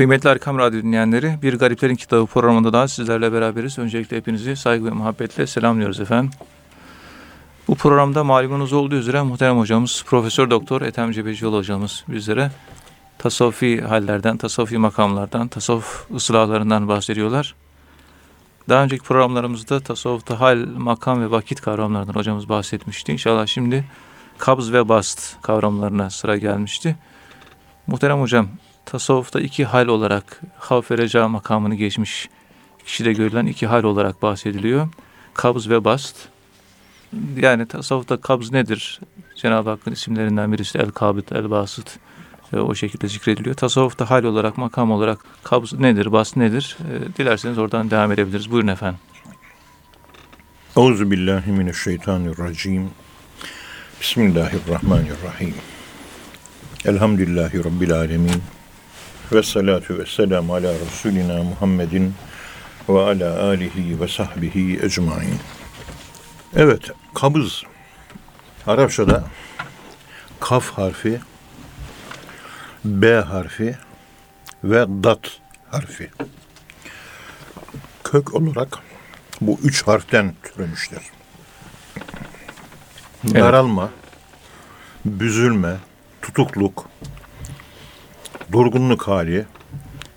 Kıymetli Erkam Radyo dinleyenleri, Bir Gariplerin Kitabı programında daha sizlerle beraberiz. Öncelikle hepinizi saygı ve muhabbetle selamlıyoruz efendim. Bu programda malumunuz olduğu üzere muhterem hocamız Profesör Doktor Ethem Cebecioğlu hocamız bizlere tasavvufi hallerden, tasavvufi makamlardan, tasavvuf ıslahlarından bahsediyorlar. Daha önceki programlarımızda tasavvufta hal, makam ve vakit kavramlarından hocamız bahsetmişti. İnşallah şimdi kabz ve bast kavramlarına sıra gelmişti. Muhterem hocam, tasavvufta iki hal olarak havf ve reca makamını geçmiş kişide görülen iki hal olarak bahsediliyor. Kabz ve bast. Yani tasavvufta kabz nedir? Cenab-ı Hakk'ın isimlerinden birisi el-kabit, el-basit e, o şekilde zikrediliyor. Tasavvufta hal olarak, makam olarak kabz nedir, bast nedir? E, dilerseniz oradan devam edebiliriz. Buyurun efendim. Euzu billahi mineşşeytanirracim. Bismillahirrahmanirrahim. Elhamdülillahi rabbil alamin. Ve salatu ve selamu ala Resulina Muhammedin ve ala alihi ve sahbihi ecmain. Evet, kabız. Arapçada kaf harfi, B harfi ve dat harfi. Kök olarak bu üç harften türemiştir. Evet. Daralma, büzülme, tutukluk, durgunluk hali,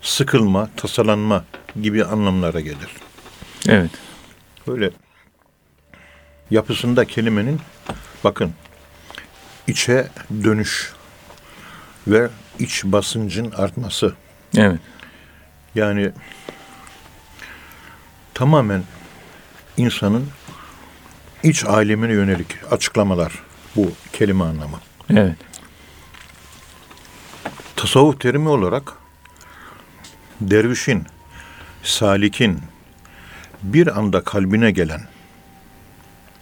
sıkılma, tasalanma gibi anlamlara gelir. Evet. Böyle yapısında kelimenin bakın içe dönüş ve iç basıncın artması. Evet. Yani tamamen insanın iç alemine yönelik açıklamalar bu kelime anlamı. Evet. Tasavvuf terimi olarak dervişin, salikin bir anda kalbine gelen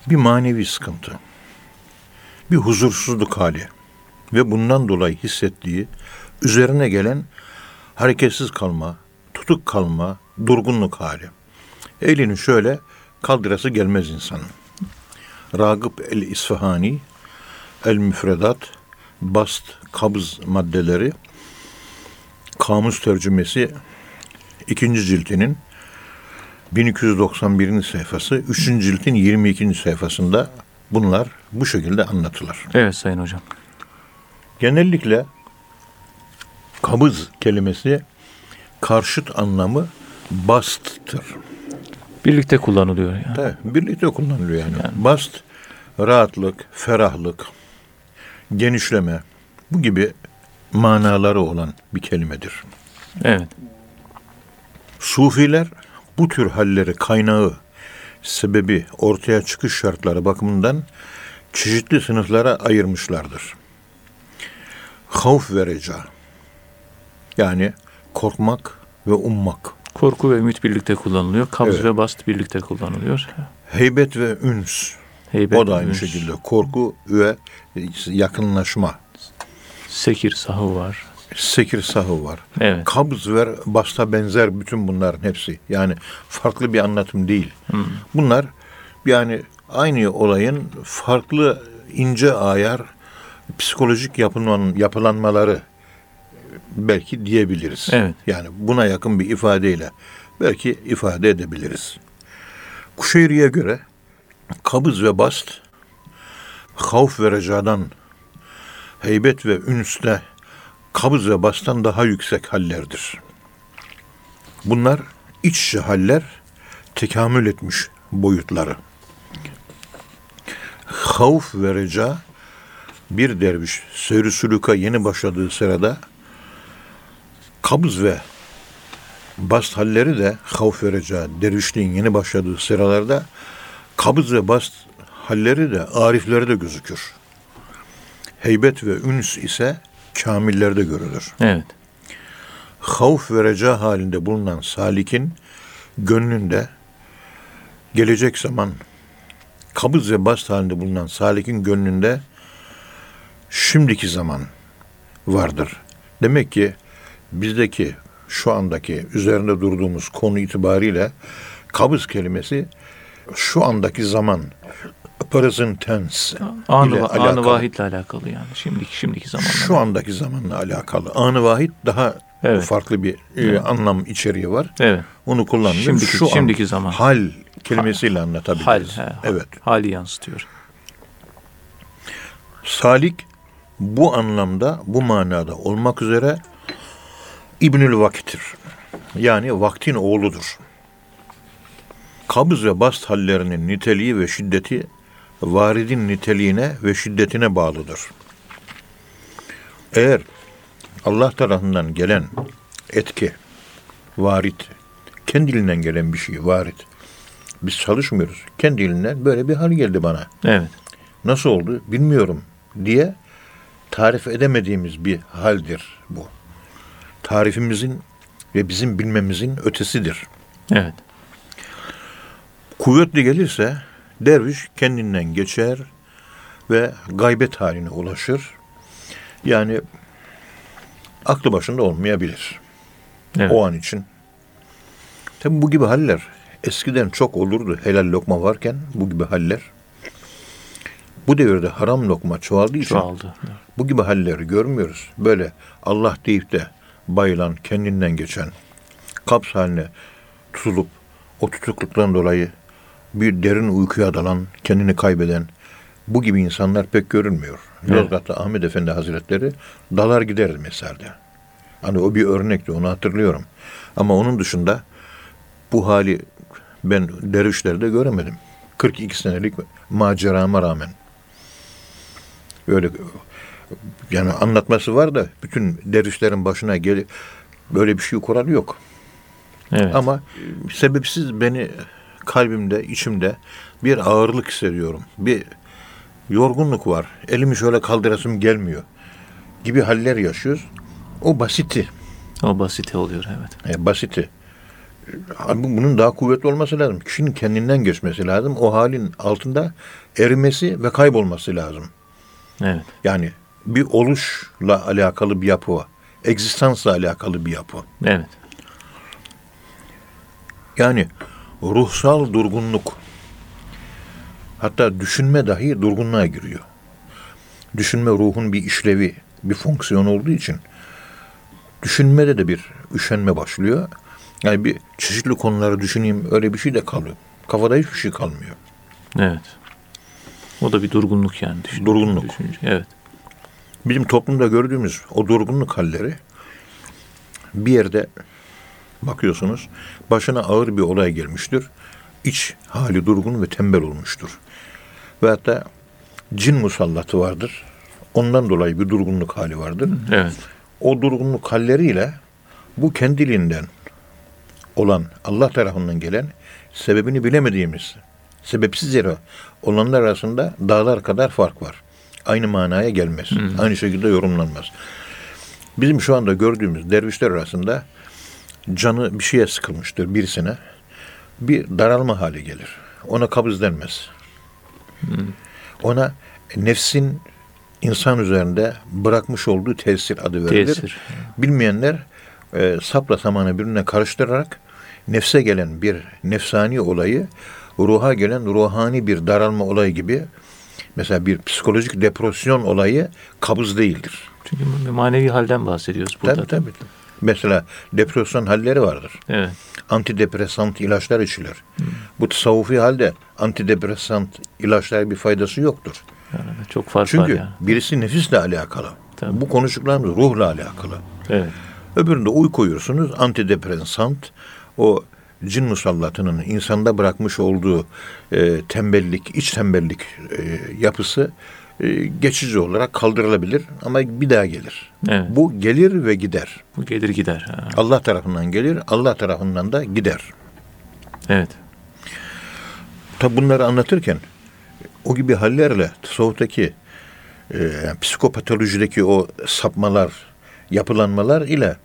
bir manevi sıkıntı, bir huzursuzluk hali ve bundan dolayı hissettiği üzerine gelen hareketsiz kalma, tutuk kalma, durgunluk hali. Elini şöyle kaldırası gelmez insanın. Ragıp el-İsfahani, el-Müfredat, bast, kabz maddeleri, kamus tercümesi ikinci ciltinin 1291. sayfası, üçüncü ciltin 22. sayfasında bunlar bu şekilde anlatılır. Evet Sayın Hocam. Genellikle kabız kelimesi karşıt anlamı basttır. Birlikte kullanılıyor yani. Tabii, birlikte kullanılıyor yani. Bast, rahatlık, ferahlık, genişleme bu gibi manaları olan bir kelimedir. Evet. Sufiler bu tür halleri kaynağı, sebebi, ortaya çıkış şartları bakımından çeşitli sınıflara ayırmışlardır. Havf ve reca. Yani korkmak ve ummak. Korku ve ümit birlikte kullanılıyor. Kabz Evet. ve bast birlikte kullanılıyor. Heybet ve üns. Heybet, o da aynı üns, şekilde. Korku ve yakınlaşma. Sekir, sahu var. Sekir sahı var. Evet. Kabz ve basta benzer bütün bunların hepsi. Yani farklı bir anlatım değil. Bunlar yani aynı olayın farklı ince ayar psikolojik yapılan, yapılanmaları belki diyebiliriz. Evet. Yani buna yakın bir ifadeyle belki ifade edebiliriz. Kuşeyri'ye göre kabız ve bast havf ve recadan heybet ve ünste kabız ve bastan daha yüksek hallerdir. Bunlar iç haller tekamül etmiş boyutları. Havf ve reca bir derviş seyr-i sülûka yeni başladığı sırada kabız ve bast halleri de havf ve reca dervişliğin yeni başladığı sıralarda kabız ve bast halleri de ariflerde gözükür. Heybet ve üns ise kamillerde görülür. Evet. Havf ve reca halinde bulunan salikin gönlünde gelecek zaman kabız ve bast halinde bulunan salikin gönlünde şimdiki zaman vardır. Demek ki bizdeki şu andaki üzerinde durduğumuz konu itibariyle kabız kelimesi şu andaki zaman present tense Anı, anı vahitle alakalı yani. Şimdiki şimdiki zamanla. Şu andaki zamanla alakalı. Anı vahid daha Evet. Farklı bir e, anlam içeriği var. Evet. Onu kullandım. Şimdiki- Şu an şimdiki zaman. Hal kelimesiyle anlatabiliriz. Hal. he, Evet. Hali yansıtıyor. Salik bu anlamda, bu manada olmak üzere İbnül Vakit'tir. Yani vaktin oğludur. Kabız ve bast hallerinin niteliği ve şiddeti varidin niteliğine ve şiddetine bağlıdır. Eğer Allah tarafından gelen etki, varit, kendiliğinden gelen bir şey, varit. Biz çalışmıyoruz. Kendiliğinden böyle bir hal geldi bana Evet. nasıl oldu bilmiyorum diye tarif edemediğimiz bir haldir bu. Tarifimizin ve bizim bilmemizin ötesidir. Evet. Kuvvetli gelirse derviş kendinden geçer ve gaybet haline ulaşır. Yani aklı başında olmayabilir. Evet. O an için. Tabi bu gibi haller eskiden çok olurdu. Helal lokma varken bu gibi haller. Bu devirde haram lokma çoğaldığı için Çoğaldı. bu gibi halleri görmüyoruz. Böyle Allah deyip de bayılan, kendinden geçen, kaps haline tutulup o tutukluktan dolayı bir derin uykuya dalan, kendini kaybeden bu gibi insanlar pek görülmüyor. Evet. Yozgat'ta Ahmet Efendi Hazretleri dalar giderdi meselde. Hani o bir örnekti onu hatırlıyorum. Ama onun dışında bu hali ben dervişlerde göremedim. 42 senelik macerama rağmen. Öyle yani anlatması var da bütün dervişlerin başına gelip böyle bir şey kural yok. Evet. Ama sebepsiz beni kalbimde, içimde bir ağırlık hissediyorum. Bir yorgunluk var. Elimi şöyle kaldırasım gelmiyor gibi haller yaşıyoruz. O basiti. O basite oluyor evet. E, basiti. Halbuki Bunun daha kuvvetli olması lazım. Kişinin kendinden geçmesi lazım. O halin altında erimesi ve kaybolması lazım. Evet. Yani bir oluşla alakalı bir yapı var. Egzistansla alakalı bir yapı. Evet. Yani ruhsal durgunluk. Hatta düşünme dahi durgunluğa giriyor. Düşünme ruhun bir işlevi, bir fonksiyon olduğu için düşünmede de bir üşenme başlıyor. Yani bir çeşitli konuları düşüneyim öyle bir şey de kalıyor. Kafada hiçbir şey kalmıyor. Evet. O da bir durgunluk yani. Düşün, Durgunluk. Düşünce. Evet. Bizim toplumda gördüğümüz o durgunluk halleri bir yerde bakıyorsunuz başına ağır bir olay gelmiştir. İç hali durgun ve tembel olmuştur. Ve hatta cin musallatı vardır. Ondan dolayı bir durgunluk hali vardır. Evet. O durgunluk halleriyle bu kendiliğinden olan Allah tarafından gelen sebebini bilemediğimiz sebepsiz yere olanlar arasında dağlar kadar fark var. Aynı manaya gelmez. Aynı şekilde yorumlanmaz. Bizim şu anda gördüğümüz dervişler arasında canı bir şeye sıkılmıştır birisine. Bir daralma hali gelir. Ona kabız denmez. Ona nefsin insan üzerinde bırakmış olduğu tesir adı verilir. Tesir. Bilmeyenler e, sapla samanı birbirine karıştırarak nefse gelen bir nefsani olayı ruha gelen ruhani bir daralma olayı gibi mesela bir psikolojik depresyon olayı kabız değildir. Çünkü manevi halden bahsediyoruz burada. Tabii tabii. Mesela depresyon halleri vardır. Evet. Antidepresan ilaçlar içilir. Bu tasavvufi halde antidepresan ilaçlar bir faydası yoktur. Yani çok fark var Çünkü yani. birisi nefisle alakalı. Tabii. Bu konuştuklarımız ruhla alakalı. Evet. Öbüründe uyku uyursunuz. Antidepresan o cin musallatının insanda bırakmış olduğu e, tembellik, iç tembellik e, yapısı geçici olarak kaldırılabilir ama bir daha gelir. Evet. Bu gelir ve gider. Bu gelir gider. Ha. Allah tarafından gelir, Allah tarafından da gider. Evet. Tabi bunları anlatırken o gibi hallerle tasavvuftaki e, psikopatolojideki o sapmalar, yapılanmalar ile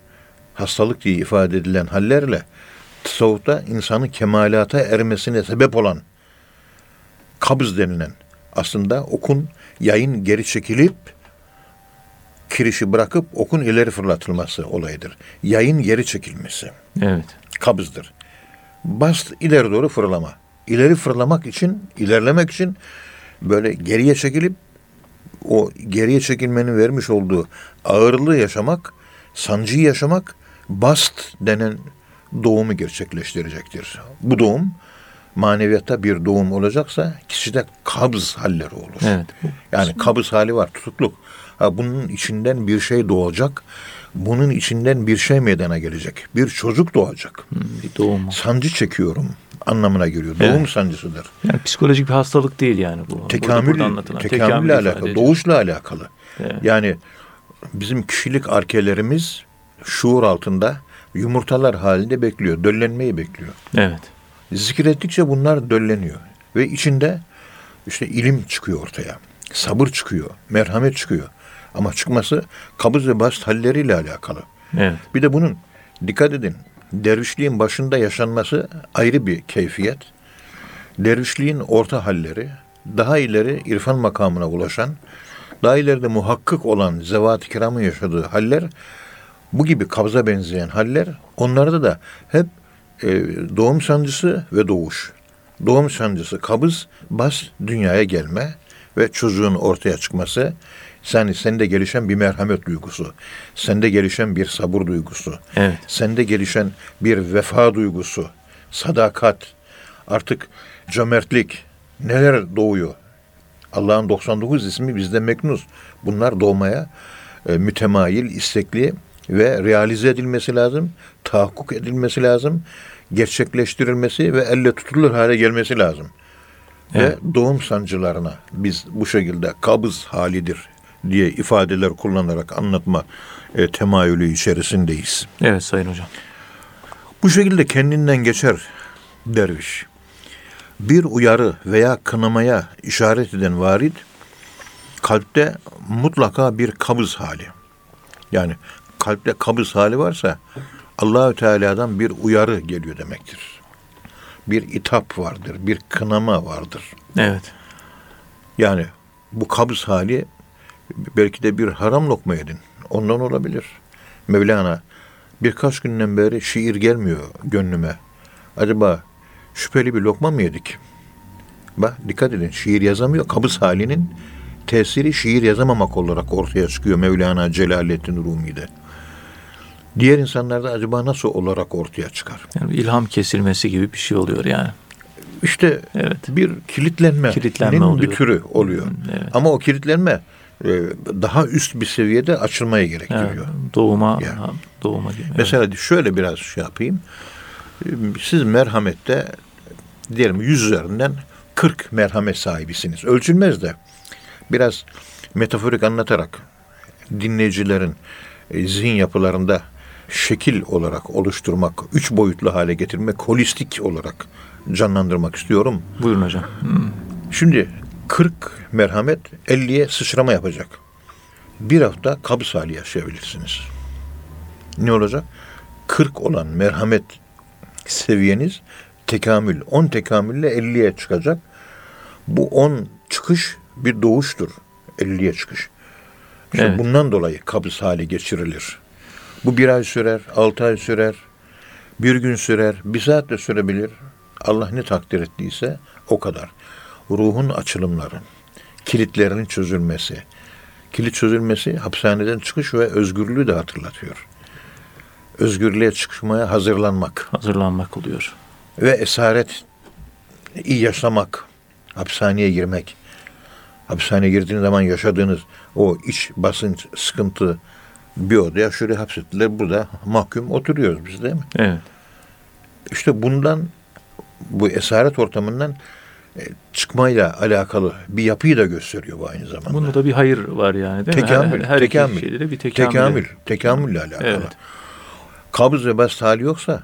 hastalık diye ifade edilen hallerle tasavvufta insanın kemalata ermesine sebep olan kabız denilen aslında okun yayın geri çekilip kirişi bırakıp okun ileri fırlatılması olayıdır. Yayın geri çekilmesi Evet. kabızdır. Bast ileri doğru fırlama. İleri fırlamak için, ilerlemek için böyle geriye çekilip o geriye çekilmenin vermiş olduğu ağırlığı yaşamak, sancıyı yaşamak bast denen doğumu gerçekleştirecektir. Bu doğum maneviyatta bir doğum olacaksa kişide kabz halleri olur. Evet. Yani kabız hali var, tutukluk. Ha, bunun içinden bir şey doğacak. Bunun içinden bir şey meydana gelecek. Bir çocuk doğacak. Hmm, Bir doğum. Sancı çekiyorum anlamına geliyor. Evet. Doğum sancısıdır. Yani psikolojik bir hastalık değil yani bu. Tekamül, burada tekamülle alakalı, doğuşla alakalı. Evet. Yani bizim kişilik arkelerimiz şuur altında yumurtalar halinde bekliyor. Döllenmeyi bekliyor. Evet. Zikrettikçe bunlar dölleniyor. Ve içinde işte ilim çıkıyor ortaya. Sabır çıkıyor. Merhamet çıkıyor. Ama çıkması kabız ve bast halleriyle alakalı. Evet. Bir de bunun dikkat edin. Dervişliğin başında yaşanması ayrı bir keyfiyet. Dervişliğin orta halleri, daha ileri irfan makamına ulaşan, daha ileride muhakkak olan zevat-ı kiramın yaşadığı haller, bu gibi kabza benzeyen haller, onlarda da hep e, doğum sancısı ve doğuş. Doğum sancısı, kabız, bas, dünyaya gelme ve çocuğun ortaya çıkması, yani sende gelişen bir merhamet duygusu, sende gelişen bir sabır duygusu, Evet. sende gelişen bir vefa duygusu, sadakat, artık cömertlik, neler doğuyor? Allah'ın 99 ismi bizde meknuz. Bunlar doğmaya e, mütemayil, istekli ve realize edilmesi lazım, tahakkuk edilmesi lazım, gerçekleştirilmesi ve elle tutulur hale gelmesi lazım. Evet. Ve doğum sancılarına biz bu şekilde kabız halidir diye ifadeler kullanarak anlatma e, temayülü içerisindeyiz. Evet Sayın Hocam. Bu şekilde kendinden geçer derviş. Bir uyarı veya kınamaya işaret eden varid, kalpte mutlaka bir kabız hali. Yani kalpte kabız hali varsa Allahü Teala'dan bir uyarı geliyor demektir. Bir itap vardır, bir kınama vardır. Evet. Yani bu kabız hali belki de bir haram lokma yedin. Ondan olabilir. Mevlana birkaç günden beri şiir gelmiyor gönlüme. Acaba şüpheli bir lokma mı yedik? Bak dikkat edin şiir yazamıyor. Kabız halinin tesiri şiir yazamamak olarak ortaya çıkıyor Mevlana Celaleddin Rumi'de. Diğer insanlarda acaba nasıl olarak ortaya çıkar? Yani ilham kesilmesi gibi bir şey oluyor yani. İşte Evet. bir kilitlenme, Kilitlenme oluyor. bir türü oluyor. Evet. Ama o kilitlenme e, daha üst bir seviyede açılmayı Evet. gerektiriyor. Doğuma, Ya. ha, doğuma gibi. Evet. Mesela şöyle biraz şey yapayım. E, Siz merhamette diyelim 100 üzerinden 40 merhamet sahibisiniz. Ölçülmez de biraz metaforik anlatarak dinleyicilerin e, zihin yapılarında şekil olarak oluşturmak, üç boyutlu hale getirmek, holistik olarak canlandırmak istiyorum. Buyurun hocam. Şimdi 40 merhamet 50'ye sıçrama yapacak. Bir hafta kabız hali yaşayabilirsiniz. Ne olacak? 40 olan merhamet seviyeniz tekamül. 10 tekamülle 50'ye çıkacak. Bu 10 çıkış bir doğuştur. 50'ye çıkış. İşte Evet. bundan dolayı kabız hali geçirilir. Bu bir ay sürer, altı ay sürer, bir gün sürer, bir saat de sürebilir. Allah ne takdir ettiyse o kadar. Ruhun açılımları, kilitlerinin çözülmesi, kilit çözülmesi hapishaneden çıkış ve özgürlüğü de hatırlatıyor. Özgürlüğe çıkmaya hazırlanmak Hazırlanmak oluyor. ve esaret iyi yaşamak, hapishaneye girmek. Hapishaneye girdiğiniz zaman yaşadığınız o iç basınç, sıkıntı bir odaya şöyle hapsettiler. Burada mahkum oturuyoruz biz değil mi? Evet. İşte bundan bu esaret ortamından e, çıkmayla alakalı bir yapıyı da gösteriyor bu aynı zamanda. Bunda da bir hayır var yani değil tekamül, mi? Her, her tekamül, iki bir tekamül. tekamül, tekamülle alakalı. Evet. Kabız ve bast hali yoksa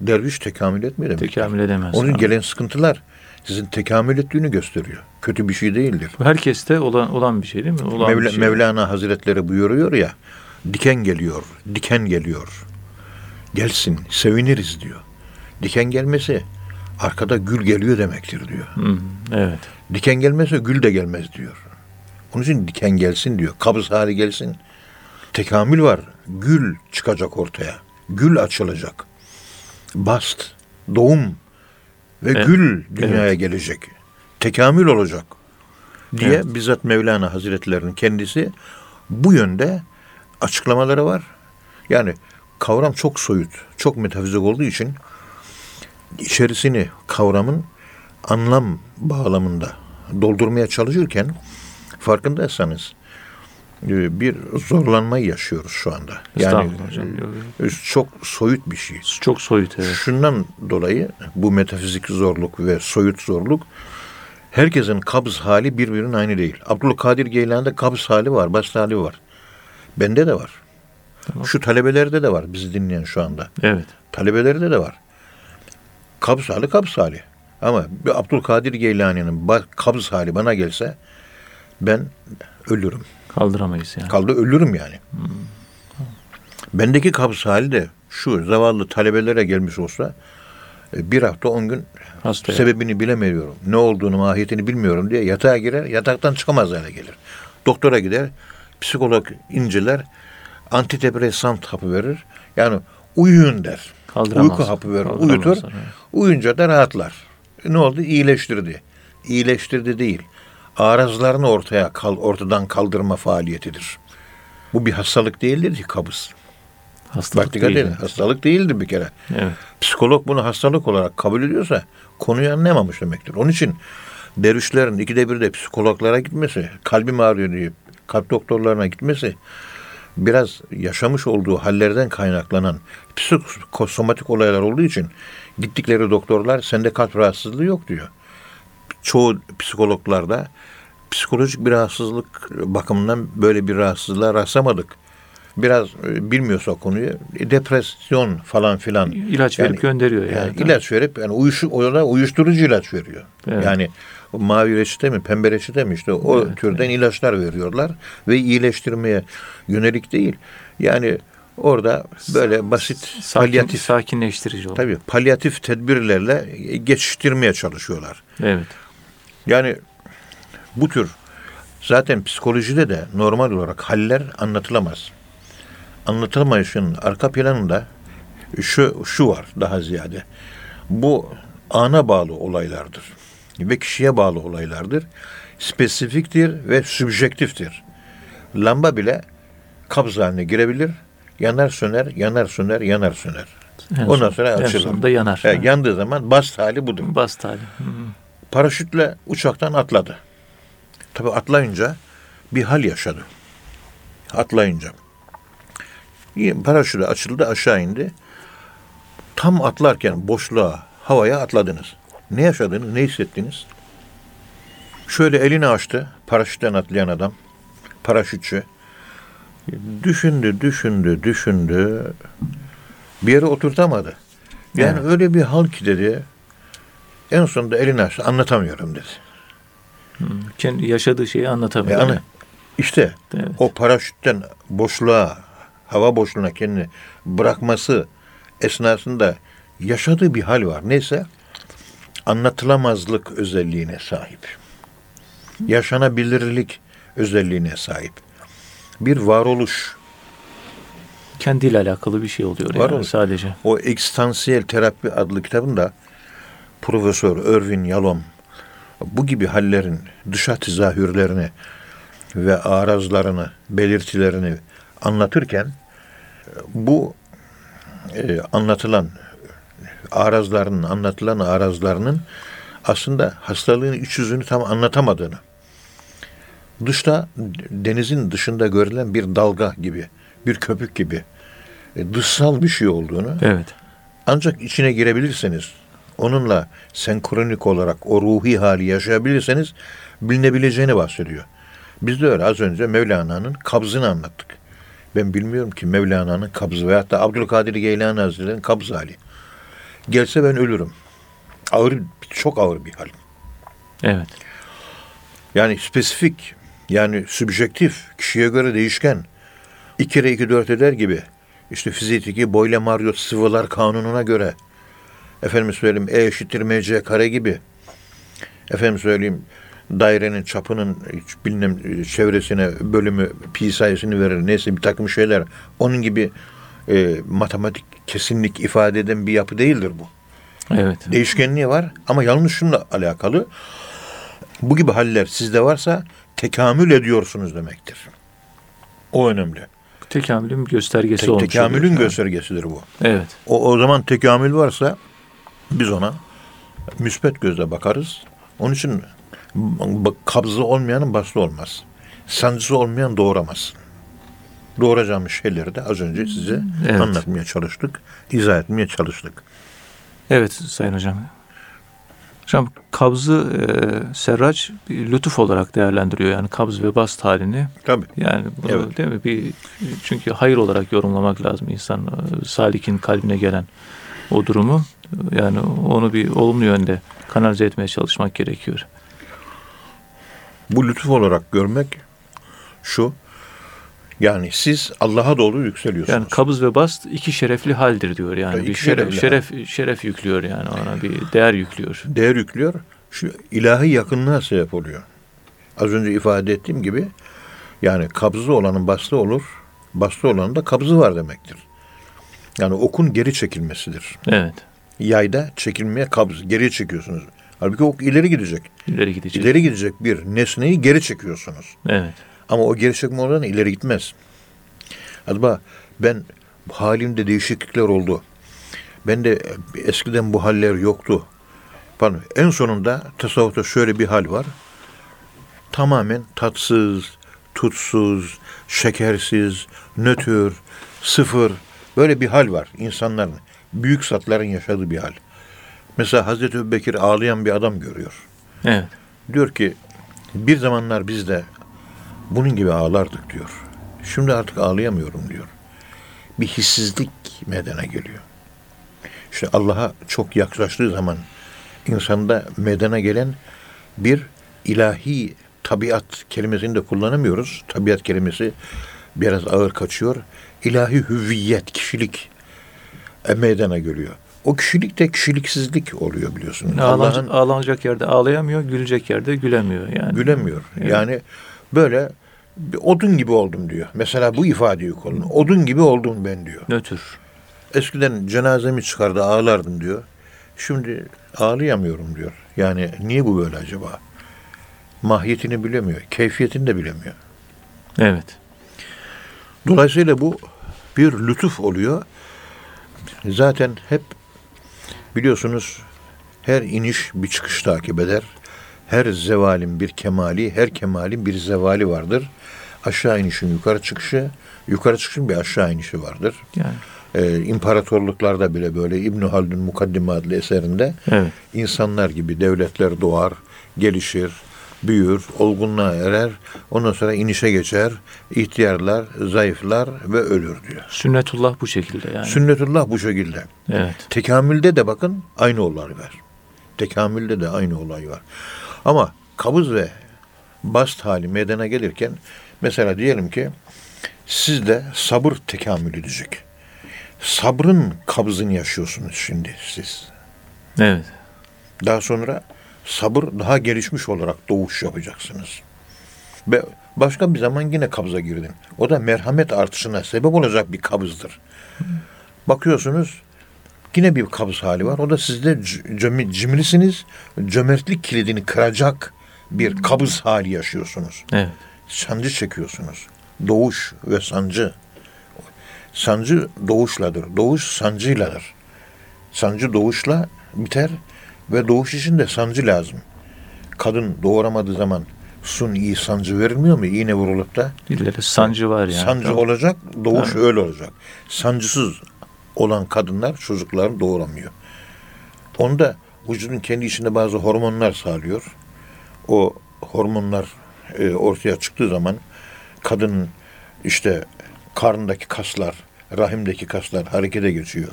derviş tekamül etmiyor demek. Tekamül edemez. Onun Tamam. gelen sıkıntılar sizin tekamül ettiğini gösteriyor. Kötü bir şey değildir. Herkeste olan olan bir şey değil mi? Olan Mevla- şey. Mevlana Hazretleri buyuruyor ya, diken geliyor, diken geliyor. Gelsin, seviniriz diyor. Diken gelmesi arkada gül geliyor demektir diyor. Hı, evet. Diken gelmezse gül de gelmez diyor. Onun için diken gelsin diyor. Kabız hali gelsin. Tekamül var. Gül çıkacak ortaya. Gül açılacak. Bast, doğum ve Evet. gül dünyaya gelecek. Tekamül olacak diye Evet. bizzat Mevlana Hazretlerinin kendisi bu yönde açıklamaları var. Yani kavram çok soyut, çok metafizik olduğu için içerisini kavramın anlam bağlamında doldurmaya çalışırken farkındaysanız e, bir zorlanmayı yaşıyoruz şu anda. Yani e, çok soyut bir şey. Çok soyut evet. Şundan dolayı bu metafizik zorluk ve soyut zorluk herkesin kabz hali birbirinin aynı değil. Abdülkadir Geylani'de kabz hali var, bast hali var. Bende de var. Tamam. Şu talebelerde de var bizi dinleyen şu anda. Evet. Talebelerde de var. Kabz hali kabz hali. Ama bir Abdülkadir Geylani'nin kabz hali bana gelse ben ölürüm. Kaldıramayız yani. Kaldı ölürüm yani. Bendeki kabz hali de şu zavallı talebelere gelmiş olsa e, bir hafta on gün Hasta sebebini bilemiyorum. Ne olduğunu, mahiyetini bilmiyorum diye yatağa girer, yataktan çıkamaz hale gelir. Doktora gider, psikolog inceler, antidepresan hapı verir. Yani uyuyun der. Kaldıramaz. Uyku hapı verir, uyutur. evet. Uyuyunca da rahatlar. E ne oldu? İyileştirdi. İyileştirdi değil. Arazlarını ortaya kal, ortadan kaldırma faaliyetidir. Bu bir hastalık değildir ki kabız. Hastalık Bak değil. Hastalık değildir bir kere. Evet. Psikolog bunu hastalık olarak kabul ediyorsa konuyu anlayamamış demektir. Onun için dervişlerin ikide bir de psikologlara gitmesi, kalbim ağrıyor diye kalp doktorlarına gitmesi biraz yaşamış olduğu hallerden kaynaklanan psikosomatik olaylar olduğu için gittikleri doktorlar sende kalp rahatsızlığı yok diyor. Çoğu psikologlarda psikolojik bir rahatsızlık bakımından böyle bir rahatsızlığa rastlamadık. Biraz e, bilmiyorsa konuyu e, depresyon falan filan İlaç verip Yani- gönderiyor yani. yani ilaç verip yani uyuşu, ona uyuşturucu ilaç veriyor. Evet. Yani o mavi reçete mi, pembe reçete mi işte o Evet, türden ilaçlar veriyorlar ve iyileştirmeye yönelik değil. Yani orada böyle basit Sakin, palyatif sakinleştirici olur. tabii palyatif tedbirlerle geçiştirmeye çalışıyorlar. Evet. Yani bu tür zaten psikolojide de normal olarak haller anlatılamaz. Anlatılamayışın arka planında şu şu var daha ziyade. Bu ana bağlı olaylardır ve kişiye bağlı olaylardır. Spesifiktir ve sübjektiftir. Lamba bile kabz haline girebilir. Yanar söner, yanar söner, yanar söner. En Ondan son- sonra en açılır. sonunda yanar. He, yandığı zaman bast hali budur Bas tali. Hı. paraşütle uçaktan atladı. Tabi atlayınca bir hal yaşadı. Atlayınca. İyi, Paraşütü açıldı aşağı indi. Tam atlarken boşluğa, havaya atladınız. Ne yaşadınız, ne hissettiniz? Şöyle elini açtı, paraşütten atlayan adam, paraşütçü. Düşündü, düşündü, düşündü. Bir yere oturtamadı. Yani Evet. öyle bir hal ki dedi, en sonunda elini açtı, anlatamıyorum dedi. Kendi yaşadığı şeyi anlatamıyor. Ana, işte Evet. o paraşütten boşluğa, hava boşluğuna kendini bırakması esnasında yaşadığı bir hal var. Neyse anlatılamazlık özelliğine sahip. Yaşanabilirlik özelliğine sahip. Bir varoluş. Kendiyle alakalı bir şey oluyor Var yani sadece. O Ekstansiyel Terapi adlı kitabında Profesör Irvin Yalom bu gibi hallerin dışa tezahürlerini ve arazlarını, belirtilerini anlatırken bu e, anlatılan arazlarının, anlatılan arazlarının aslında hastalığın iç yüzünü tam anlatamadığını, dışta denizin dışında görülen bir dalga gibi, bir köpük gibi e, dışsal bir şey olduğunu Evet. ancak içine girebilirseniz, onunla senkronik olarak o ruhi hali yaşayabilirseniz bilinebileceğini bahsediyor. Biz de öyle az önce Mevlana'nın kabzını anlattık. Ben bilmiyorum ki Mevlana'nın kabzı veyahut da Abdülkadir Geylani Hazretleri'nin kabz hali. Gelse ben ölürüm. Ağır, çok ağır bir hal. Evet. Yani spesifik, yani sübjektif, kişiye göre değişken. 2 kere 2 4 eder gibi. İşte fizikteki Boyle Marriott sıvılar kanununa göre. Efendim söyleyeyim E eşittir MC kare gibi. Efendim söyleyeyim dairenin çapının bilmem çevresine bölümü pi sayısını verir. Neyse bir takım şeyler. Onun gibi e, matematik kesinlik ifade eden bir yapı değildir bu Evet. değişkenliği var ama yalnız şununla alakalı. Bu gibi haller sizde varsa tekamül ediyorsunuz demektir. O önemli. Tekamülün göstergesi Tek, olmuş. tekamülün oluyor. göstergesidir bu. Evet. O, o zaman tekamül varsa biz ona müspet gözle bakarız. Onun için kabzı olmayanın bastı olmaz. Sancısı olmayan doğuramaz. Doğuracağımız şeyleri de az önce size Evet. anlatmaya çalıştık, izah etmeye çalıştık. Evet Sayın Hocam. Hocam kabzı e, Serraç bir lütuf olarak değerlendiriyor yani kabz ve bast halini. Tabii. Yani bunu Evet. değil mi? Bir çünkü hayır olarak yorumlamak lazım insan e, salikin kalbine gelen o durumu. Yani onu bir olumlu yönde kanalize etmeye çalışmak gerekiyor. Bu lütuf olarak görmek şu, yani siz Allah'a doğru yükseliyorsunuz. Yani kabız ve bast iki şerefli haldir diyor yani. İki bir şeref, şeref şeref yüklüyor yani ona bir değer yüklüyor. değer yüklüyor. Şu ilahi yakınlığa sebep oluyor. Az önce ifade ettiğim gibi yani kabzı olanın bastı olur, bastı olanın da kabzı var demektir. Yani okun geri çekilmesidir. Evet. Yayda çekilmeye kabz, geriye çekiyorsunuz. Halbuki ok ileri gidecek. İleri gidecek. İleri gidecek bir nesneyi geri çekiyorsunuz. Evet. Ama o geri çekme oranı ileri gitmez. Acaba ben halimde değişiklikler oldu. Ben de eskiden bu haller yoktu. Pardon, en sonunda tasavvufta şöyle bir hal var. Tamamen tatsız, tutsuz, şekersiz, nötr, sıfır böyle bir hal var insanların. Büyük zatların yaşadığı bir hal. Mesela Hazreti Ebubekir ağlayan bir adam görüyor. Evet. Diyor ki bir zamanlar biz de bunun gibi ağlardık diyor. Şimdi artık ağlayamıyorum diyor. Bir hissizlik meydana geliyor. İşte Allah'a çok yaklaştığı zaman insanda meydana gelen bir ilahi tabiat kelimesini de kullanamıyoruz. Tabiat kelimesi biraz ağır kaçıyor. İlahi hüviyet, kişilik e, meydana geliyor. O kişilik de kişiliksizlik oluyor biliyorsunuz. Ağlanacak, ağlanacak yerde ağlayamıyor, gülecek yerde gülemiyor yani. Gülemiyor. Evet. Yani böyle bir odun gibi oldum diyor. Mesela bu ifadeyi kullanın. Odun gibi oldum ben diyor. Nötr. Eskiden cenazemi çıkardı ağlardım diyor. Şimdi ağlayamıyorum diyor. Yani niye bu böyle acaba? Mahiyetini bilemiyor. Keyfiyetini de bilemiyor. Evet. Dolayısıyla bu bir lütuf oluyor. Zaten hep biliyorsunuz her iniş bir çıkış takip eder. Her zevalin bir kemali, her kemalin bir zevali vardır. Aşağı inişin yukarı çıkışı, yukarı çıkışın bir aşağı inişi vardır. Yani Ee, imparatorluklarda bile böyle İbn Haldun Mukaddime adlı eserinde evet. insanlar gibi devletler doğar, gelişir, büyür, olgunluğa erer. Ondan sonra inişe geçer, ihtiyarlar, zayıflar ve ölür diyor. Sünnetullah bu şekilde yani. Sünnetullah bu şekilde. evet. Tekamülde de bakın aynı olay var. Tekamülde de aynı olay var. Ama kabız ve bast hali meydana gelirken mesela diyelim ki sizde sabır tekamül edecek. Sabrın kabzını yaşıyorsunuz şimdi siz. Evet. Daha sonra sabır daha gelişmiş olarak doğuş yapacaksınız. Ve başka bir zaman yine kabza girdin. O da merhamet artışına sebep olacak bir kabızdır. Bakıyorsunuz yine bir kabız hali var. O da sizde cimrisiniz. Cömertlik kilidini kıracak bir kabız hali yaşıyorsunuz. Evet. Sancı çekiyorsunuz. Doğuş ve sancı. Sancı doğuşladır. Doğuş sancıyladır. Sancı doğuşla biter ve doğuş için de sancı lazım. Kadın doğuramadığı zaman sun iyi sancı verilmiyor mu? İğne vurulup da. Dillere sancı var yani. sancı olacak, doğuş öyle olacak. Sancısız olan kadınlar çocuklarını doğuramıyor. Onda vücudun kendi içinde bazı hormonlar sağlıyor. O hormonlar e, ortaya çıktığı zaman kadının işte karnındaki kaslar, rahimdeki kaslar harekete geçiyor.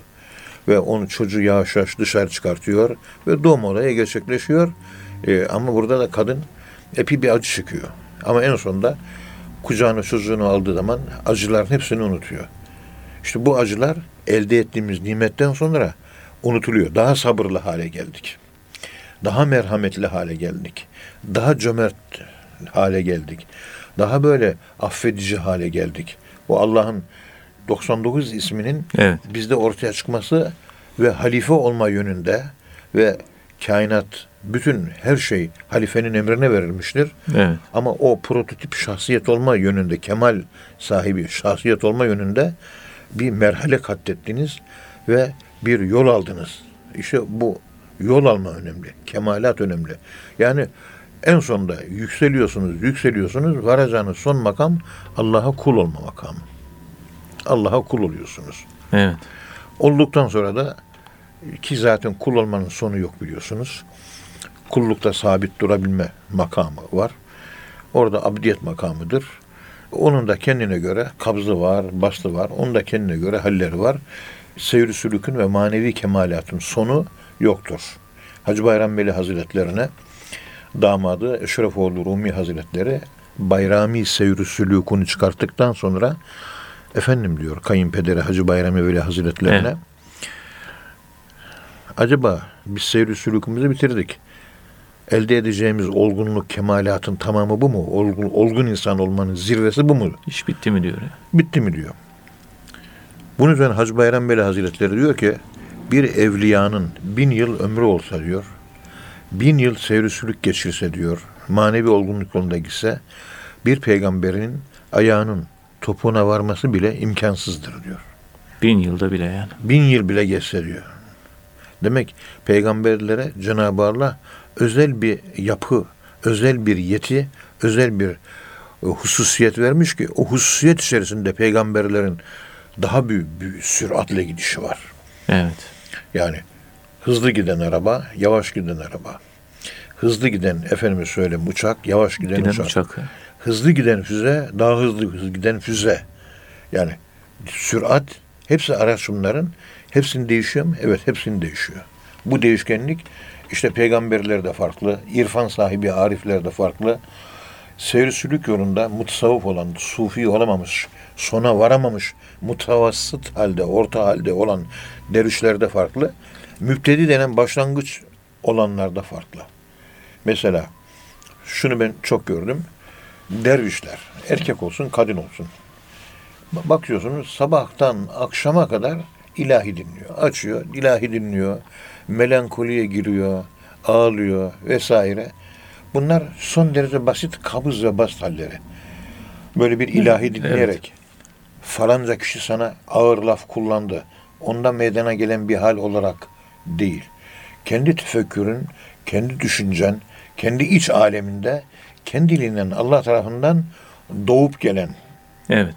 Ve onu çocuğu yavaş yavaş dışarı çıkartıyor ve doğum olayı gerçekleşiyor. E, ama burada da kadın epi bir acı çekiyor. Ama en sonunda kucağına çocuğunu aldığı zaman acıların hepsini unutuyor. İşte bu acılar elde ettiğimiz nimetten sonra unutuluyor. Daha sabırlı hale geldik. Daha merhametli hale geldik. Daha cömert hale geldik. Daha böyle affedici hale geldik. Bu Allah'ın 99 isminin Evet. bizde ortaya çıkması ve halife olma yönünde ve kainat bütün her şey halifenin emrine verilmiştir. Evet. Ama o prototip şahsiyet olma yönünde, kemal sahibi şahsiyet olma yönünde bir merhale katlettiniz ve bir yol aldınız. İşte bu yol alma önemli, kemalat önemli. Yani en sonunda yükseliyorsunuz, yükseliyorsunuz, varacağınız son makam Allah'a kul olma makamı. Allah'a kul oluyorsunuz. Evet. Olduktan sonra da ki zaten kul olmanın sonu yok biliyorsunuz. Kullukta sabit durabilme makamı var. Orada abdiyet makamıdır. Onun da kendine göre kabzı var, bastı var. Onun da kendine göre halleri var. Seyr-i sülükün ve manevi kemalatın sonu yoktur. Hacı Bayram Veli Hazretlerine damadı Eşrefoğlu Rumi Hazretleri Bayrami Seyr-i Sülükünü çıkarttıktan sonra efendim diyor kayınpederi Hacı Bayram Veli Hazretlerine Evet. acaba biz seyr-i sülükümüzü bitirdik. Elde edeceğimiz olgunluk, kemalatın tamamı bu mu? Olgun, olgun insan olmanın zirvesi bu mu? İş bitti mi diyor. ya. Bitti mi diyor. Bunun üzerine Hacı Bayram Veli Hazretleri diyor ki bir evliyanın bin yıl ömrü olsa diyor, bin yıl seyr-i sülük geçirse diyor, manevi olgunluk yolunda gitse, bir peygamberin ayağının topuğuna varması bile imkansızdır diyor. Bin yılda bile yani. bin yıl bile geçse diyor. Demek peygamberlere Cenab-ı Allah özel bir yapı, özel bir yeti, özel bir e, hususiyet vermiş ki o hususiyet içerisinde peygamberlerin daha büyük bir süratle gidişi var. Evet. Yani hızlı giden araba, yavaş giden araba. Hızlı giden efendime söyleyeyim uçak, yavaş giden, Giden uçak. uçak. Hızlı giden füze, daha hızlı, hızlı giden füze. Yani sürat, hepsi araç bunların. Hepsinin değişiyor mu? Evet, hepsinin değişiyor. Bu değişkenlik işte peygamberler de farklı, irfan sahibi arifler de farklı. Seyr-i sülük yolunda mutasavvuf olan, sufi olamamış, sona varamamış, mutavassıt halde, orta halde olan dervişler de farklı. Müptedi denen başlangıç olanlar da farklı. Mesela şunu ben çok gördüm. Dervişler, erkek olsun, kadın olsun. Ba- Bakıyorsunuz sabahtan akşama kadar ilahi dinliyor. Açıyor, ilahi dinliyor. Melankoliye giriyor, ağlıyor vesaire. Bunlar son derece basit kabız ve bast halleri. Böyle bir ilahi dinleyerek falanca kişi sana ağır laf kullandı. Ondan meydana gelen bir hal olarak değil. Kendi tefekkürün, kendi düşüncen, kendi iç aleminde kendiliğinden Allah tarafından doğup gelen Evet.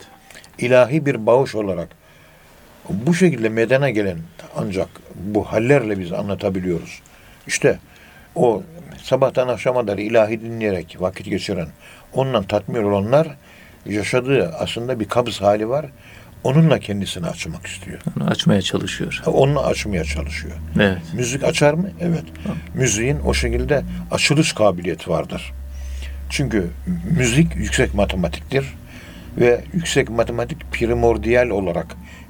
ilahi bir bağış olarak bu şekilde meydana gelen ancak bu hallerle biz anlatabiliyoruz. İşte o sabahtan akşama kadar ilahi dinleyerek vakit geçiren, onunla tatmin olanlar yaşadığı aslında bir kabız hali var. Onunla kendisini açmak istiyor. Onu açmaya çalışıyor. Onunla açmaya çalışıyor. Evet. Müzik açar mı? Evet. Müziğin o şekilde açılış kabiliyeti vardır. Çünkü müzik yüksek matematiktir ve yüksek matematik primordial olarak,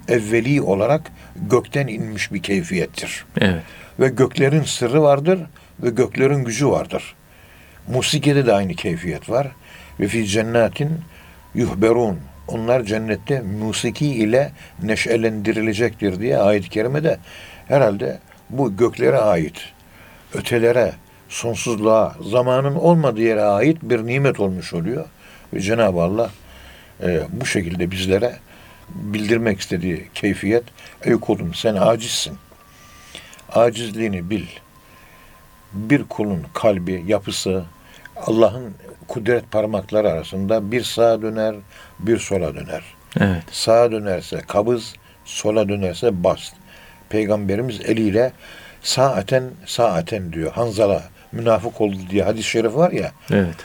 evveli olarak gökten inmiş bir keyfiyettir. Evet. Ve göklerin sırrı vardır ve göklerin gücü vardır. Musikede de aynı keyfiyet var. Ve fi cennetin yuhberun. Onlar cennette musiki ile neşelendirilecektir diye ayet-i kerimede herhalde bu göklere ait, ötelere, sonsuzluğa, zamanın olmadığı yere ait bir nimet olmuş oluyor. Ve Cenab-ı Allah e, bu şekilde bizlere bildirmek istediği keyfiyet, ey kulum sen acizsin. Acizliğini bil. Bir kulun kalbi, yapısı Allah'ın kudret parmakları arasında bir sağa döner, bir sola döner. Evet. Sağa dönerse kabız, sola dönerse bast. Peygamberimiz eliyle saaten saaten diyor. Hanzala münafık oldu diye hadis-i şerif var ya. Evet.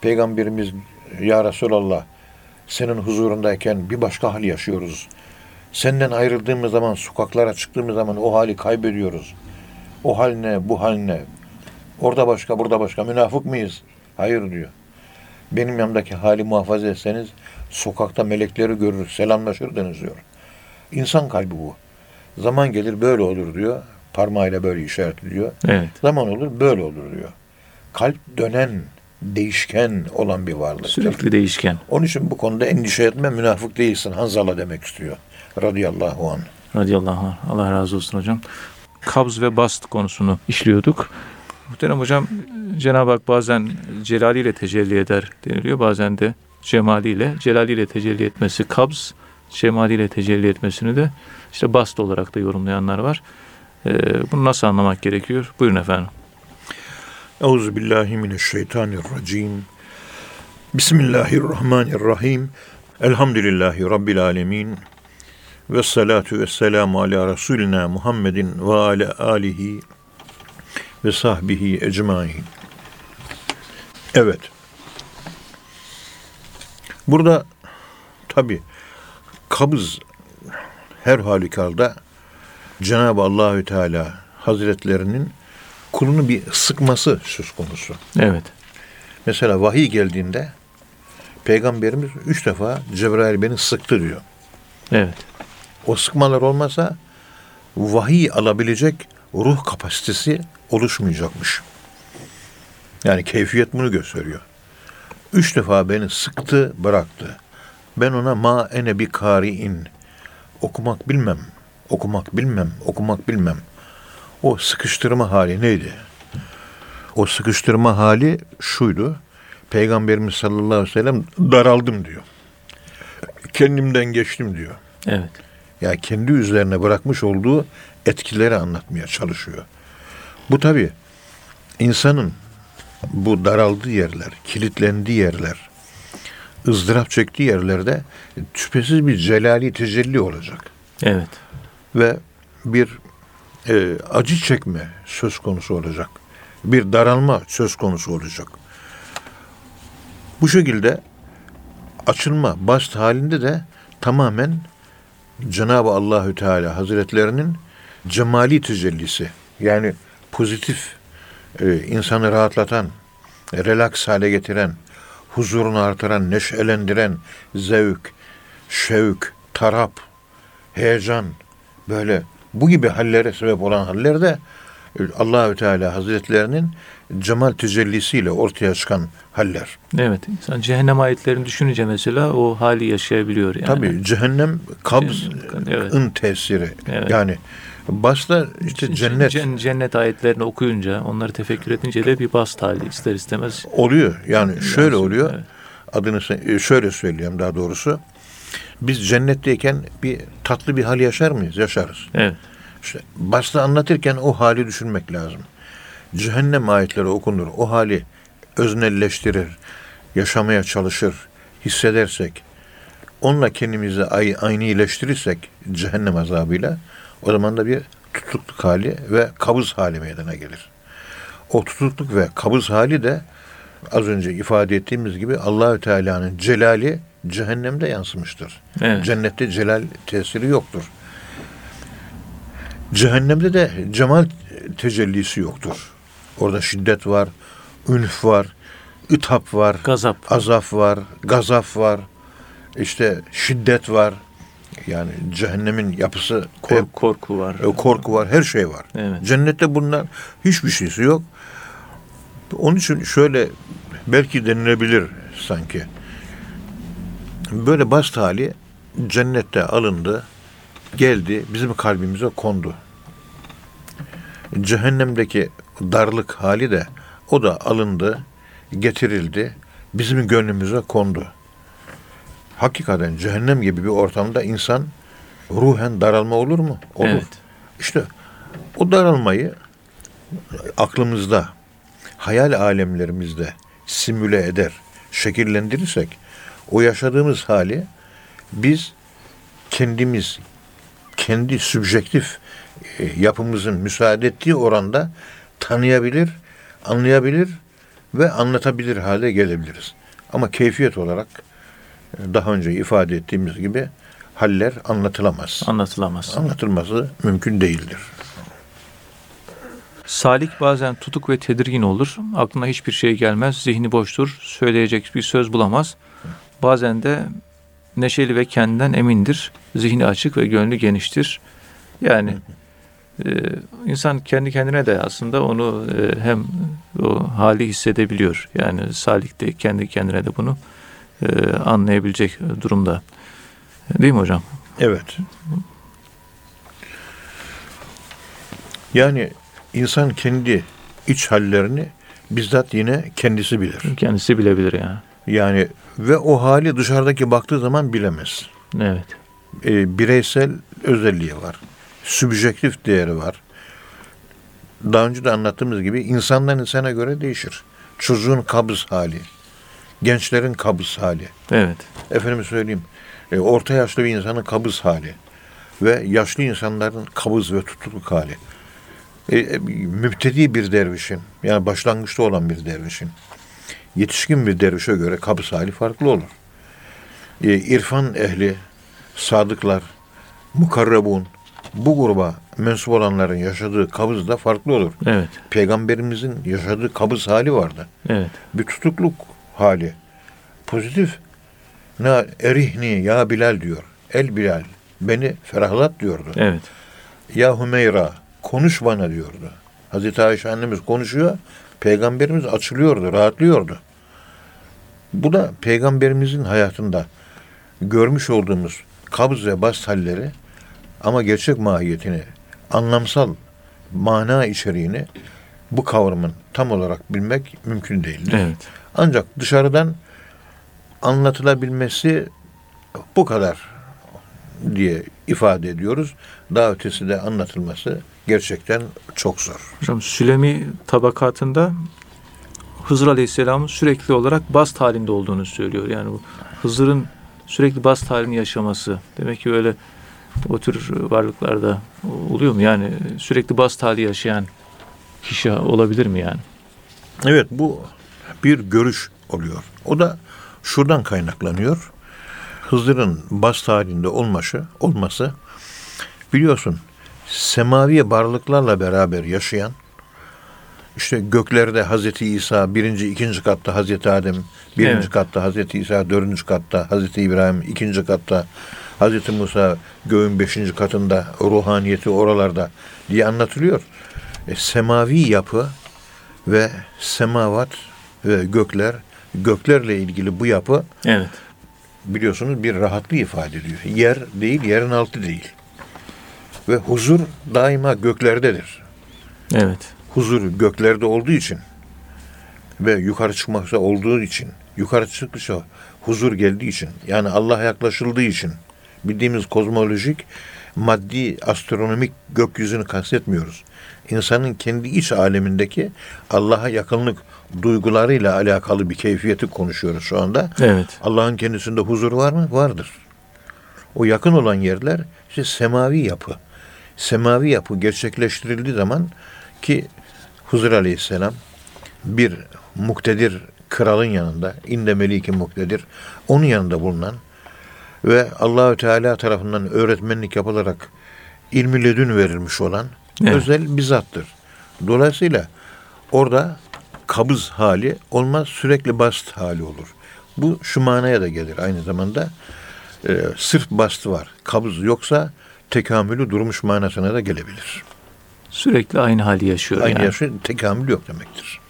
Peygamberimiz ya Resulallah senin huzurundayken bir başka hal yaşıyoruz. Senden ayrıldığımız zaman, sokaklara çıktığımız zaman o hali kaybediyoruz. O hal ne, bu hal ne? Orada başka, burada başka. Münafık mıyız? Hayır diyor. Benim yanımdaki hali muhafaza etseniz sokakta melekleri görür, selamlaşırdınız diyor. İnsan kalbi bu. Zaman gelir böyle olur diyor. Parmağıyla böyle işaret ediyor. Evet. Zaman olur böyle olur diyor. Kalp dönen, değişken olan bir varlık. Sürekli değişken. Onun için bu konuda endişe etme, münafık değilsin. Hanzala demek istiyor. Radıyallahu anh. Radiyallahu anh. Allah razı olsun hocam. Kabz ve bast konusunu işliyorduk. Muhterem hocam Cenab-ı Hak bazen celaliyle tecelli eder deniliyor. Bazen de cemaliyle, celaliyle tecelli etmesi kabz, cemaliyle tecelli etmesini de işte bast olarak da yorumlayanlar var. Ee, bunu nasıl anlamak gerekiyor? Buyurun efendim. Euzu billahi mineşşeytanirracim. Bismillahirrahmanirrahim. Elhamdülillahi rabbil alamin. Ve salatu ve selamu ala Resulina Muhammedin ve ala alihi ve sahbihi ecmain. Evet. Burada tabi kabız her halükarda Cenab-ı Allahü Teala Hazretlerinin kulunu bir sıkması söz konusu. Evet. Mesela vahiy geldiğinde Peygamberimiz üç defa Cebrail beni sıktı diyor. Evet. O sıkmalar olmasa vahiy alabilecek ruh kapasitesi oluşmayacakmış. Yani keyfiyet bunu gösteriyor. Üç defa beni sıktı, bıraktı. Ben ona ma ene bi kari'in. Okumak bilmem, okumak bilmem, okumak bilmem. O sıkıştırma hali neydi? O sıkıştırma hali şuydu. Peygamberimiz sallallahu aleyhi ve sellem daraldım diyor. Kendimden geçtim diyor. Evet. Ya kendi üzerine bırakmış olduğu etkileri anlatmaya çalışıyor. Bu tabi insanın bu daraldığı yerler, kilitlendiği yerler, ızdırap çektiği yerlerde şüphesiz bir celali tecelli olacak. Evet. Ve bir e, acı çekme söz konusu olacak. Bir daralma söz konusu olacak. Bu şekilde açılma, bast halinde de tamamen Cenab-ı Allahü Teala Hazretlerinin cemali tecellisi yani pozitif e, insanı rahatlatan, relaks hale getiren, huzurunu artıran, neşelendiren zevk, şevk, tarap, heyecan böyle bu gibi hallere sebep olan hallerde e, Allahü Teala Hazretlerinin cemal tecellisiyle ortaya çıkan haller. Evet. İnsan cehennem ayetlerini düşününce mesela o hali yaşayabiliyor yani. Tabii cehennem kabzın Evet. tesiri. Evet. Yani başta işte cennet Cen- cennet ayetlerini okuyunca, onları tefekkür edince de bir bast hali ister istemez. oluyor. Yani şöyle oluyor. Evet. Adını e, şöyle söyleyeyim daha doğrusu. Biz cennetteyken bir tatlı bir hal yaşar mıyız? Yaşarız. Evet. İşte başta anlatırken o hali düşünmek lazım. Cehennem ayetleri okunur. O hali öznelleştirir. Yaşamaya çalışır. Hissedersek onunla kendimizi ay, aynı iyileştirirsek cehennem azabıyla o zaman da bir tutukluk hali ve kabız hali meydana gelir. O tutukluk ve kabız hali de az önce ifade ettiğimiz gibi Allahü Teala'nın celali cehennemde yansımıştır. Evet. Cennette celal tesiri yoktur. Cehennemde de cemal tecellisi yoktur. Orada şiddet var, ünf var, ıtap var, Gazap. azaf var, gazaf var, işte şiddet var. Yani cehennemin yapısı Kork- hep- korku var. e, korku var, her şey var. Evet. Cennette bunlar hiçbir şeysi yok. Onun için şöyle belki denilebilir sanki. Böyle bast hali cennette alındı, geldi, bizim kalbimize kondu. Cehennemdeki darlık hali de o da alındı, getirildi, bizim gönlümüze kondu. Hakikaten cehennem gibi bir ortamda insan ruhen daralma olur mu? Olur. Evet. İşte o daralmayı aklımızda, hayal alemlerimizde simüle eder, şekillendirirsek o yaşadığımız hali biz kendimiz kendi sübjektif e, yapımızın müsaade ettiği oranda tanıyabilir, anlayabilir ve anlatabilir hale gelebiliriz. Ama keyfiyet olarak e, daha önce ifade ettiğimiz gibi haller anlatılamaz. Anlatılamaz. Anlatılması mümkün değildir. Salik bazen tutuk ve tedirgin olur. Aklına hiçbir şey gelmez. Zihni boştur. Söyleyecek bir söz bulamaz. Bazen de neşeli ve kendinden emindir. Zihni açık ve gönlü geniştir. Yani e, insan kendi kendine de aslında onu e, hem o hali hissedebiliyor. Yani Salik de kendi kendine de bunu e, anlayabilecek durumda. Değil mi hocam? Evet. Yani insan kendi iç hallerini bizzat yine kendisi bilir. Kendisi bilebilir yani. Yani ve o hali dışarıdaki baktığı zaman bilemez. Evet. E, bireysel özelliği var. Sübjektif değeri var. Daha önce de anlattığımız gibi insandan insana göre değişir. Çocuğun kabız hali, gençlerin kabız hali, Evet. efendim söyleyeyim, e, orta yaşlı bir insanın kabız hali ve yaşlı insanların kabız ve tutukluk hali. E, e, müptedi bir dervişin, yani başlangıçta olan bir dervişin, yetişkin bir dervişe göre kabız hali farklı olur. E, irfan ehli, sadıklar, mukarrebun, bu gruba mensup olanların yaşadığı kabız da farklı olur. Evet. Peygamberimizin yaşadığı kabız hali vardı Evet. bir tutukluk hali. Pozitif. Ne erihni ya Bilal diyor. El Bilal beni ferahlat diyordu. Evet. Ya Hümeyra konuş bana diyordu. Hazreti Ayşe annemiz konuşuyor. Peygamberimiz açılıyordu, rahatlıyordu. Bu da peygamberimizin hayatında görmüş olduğumuz kabz ve bast halleri ama gerçek mahiyetini, anlamsal mana içeriğini bu kavramın tam olarak bilmek mümkün değildir. Evet. Ancak dışarıdan anlatılabilmesi bu kadar diye ifade ediyoruz. Daha ötesi de anlatılması gerçekten çok zor. Hocam Sülemi tabakatında Hızır Aleyhisselam'ın sürekli olarak bast halinde olduğunu söylüyor. Yani bu Hızır'ın sürekli bast halini yaşaması. Demek ki öyle o tür varlıklarda oluyor mu? Yani sürekli bast hali yaşayan kişi olabilir mi yani? Evet bu bir görüş oluyor. O da şuradan kaynaklanıyor. Hızır'ın bast halinde olması, olması biliyorsun semavi varlıklarla beraber yaşayan işte göklerde Hazreti İsa birinci, ikinci katta Hazreti Adem, birinci Evet. katta Hazreti İsa, dördüncü katta Hazreti İbrahim, ikinci katta Hazreti Musa göğün beşinci katında ruhaniyeti oralarda diye anlatılıyor. E, semavi yapı ve semavat ve gökler, göklerle ilgili bu yapı Evet. biliyorsunuz bir rahatlığı ifade ediyor. Yer değil, yerin altı değil. Ve huzur daima göklerdedir. Evet. Huzur göklerde olduğu için ve yukarı çıkmakta olduğu için, yukarı çıkmışsa huzur geldiği için, yani Allah'a yaklaşıldığı için bildiğimiz kozmolojik, maddi, astronomik gökyüzünü kastetmiyoruz. İnsanın kendi iç alemindeki Allah'a yakınlık duygularıyla alakalı bir keyfiyeti konuşuyoruz şu anda. Evet. Allah'ın kendisinde huzur var mı? Vardır. O yakın olan yerler işte semavi yapı. Semavi yapı gerçekleştirildiği zaman ki Huzur Aleyhisselam bir muktedir kralın yanında, inde meliki muktedir, onun yanında bulunan ve Allahü Teala tarafından öğretmenlik yapılarak ilmi ledün verilmiş olan Evet. özel bir zattır. Dolayısıyla orada kabız hali olmaz, sürekli bast hali olur. Bu şu manaya da gelir aynı zamanda. e, sırf bastı var, kabız yoksa tekamülü durmuş manasına da gelebilir. Sürekli aynı hali yaşıyor Aynı yani. yaşı tekamül yok demektir.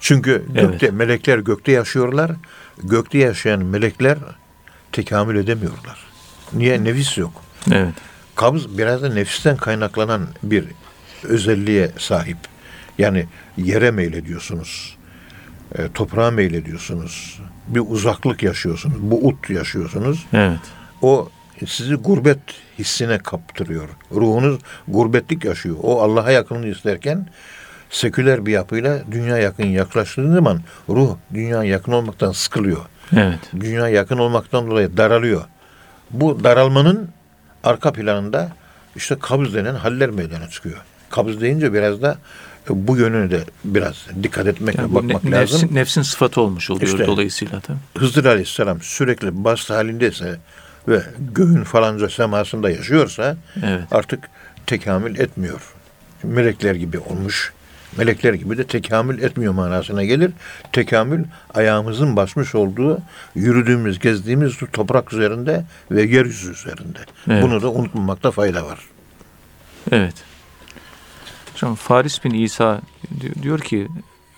Çünkü Evet. gökte melekler gökte yaşıyorlar. Gökte yaşayan melekler tekamül edemiyorlar. Niye? Nefis yok. Evet. Kabız biraz da nefisten kaynaklanan bir özelliğe sahip. Yani yere meylediyorsunuz. E, toprağa meylediyorsunuz. Bir uzaklık yaşıyorsunuz. Bu ut yaşıyorsunuz. Evet. O sizi gurbet hissine kaptırıyor. Ruhunuz gurbetlik yaşıyor. O Allah'a yakınlığı isterken seküler bir yapıyla dünya yakın yaklaştığı zaman ruh dünya yakın olmaktan sıkılıyor. Evet. Dünya yakın olmaktan dolayı daralıyor. Bu daralmanın arka planında işte kabız denen haller meydana çıkıyor. Kabız deyince biraz da e, bu yönüne de biraz dikkat etmek Yani bakmak ne- lazım. nefsin, nefsin sıfatı olmuş oluyor İşte. dolayısıyla tabii. Hızır Aleyhisselam sürekli bast halindeyse ve göğün falanca semasında yaşıyorsa Evet. artık tekamül etmiyor. Melekler gibi olmuş. Melekler gibi de tekamül etmiyor manasına gelir. Tekamül ayağımızın basmış olduğu, yürüdüğümüz, gezdiğimiz toprak üzerinde ve yeryüzü üzerinde. Evet. Bunu da unutmamakta fayda var. Evet. Hocam Faris bin İsa di- diyor ki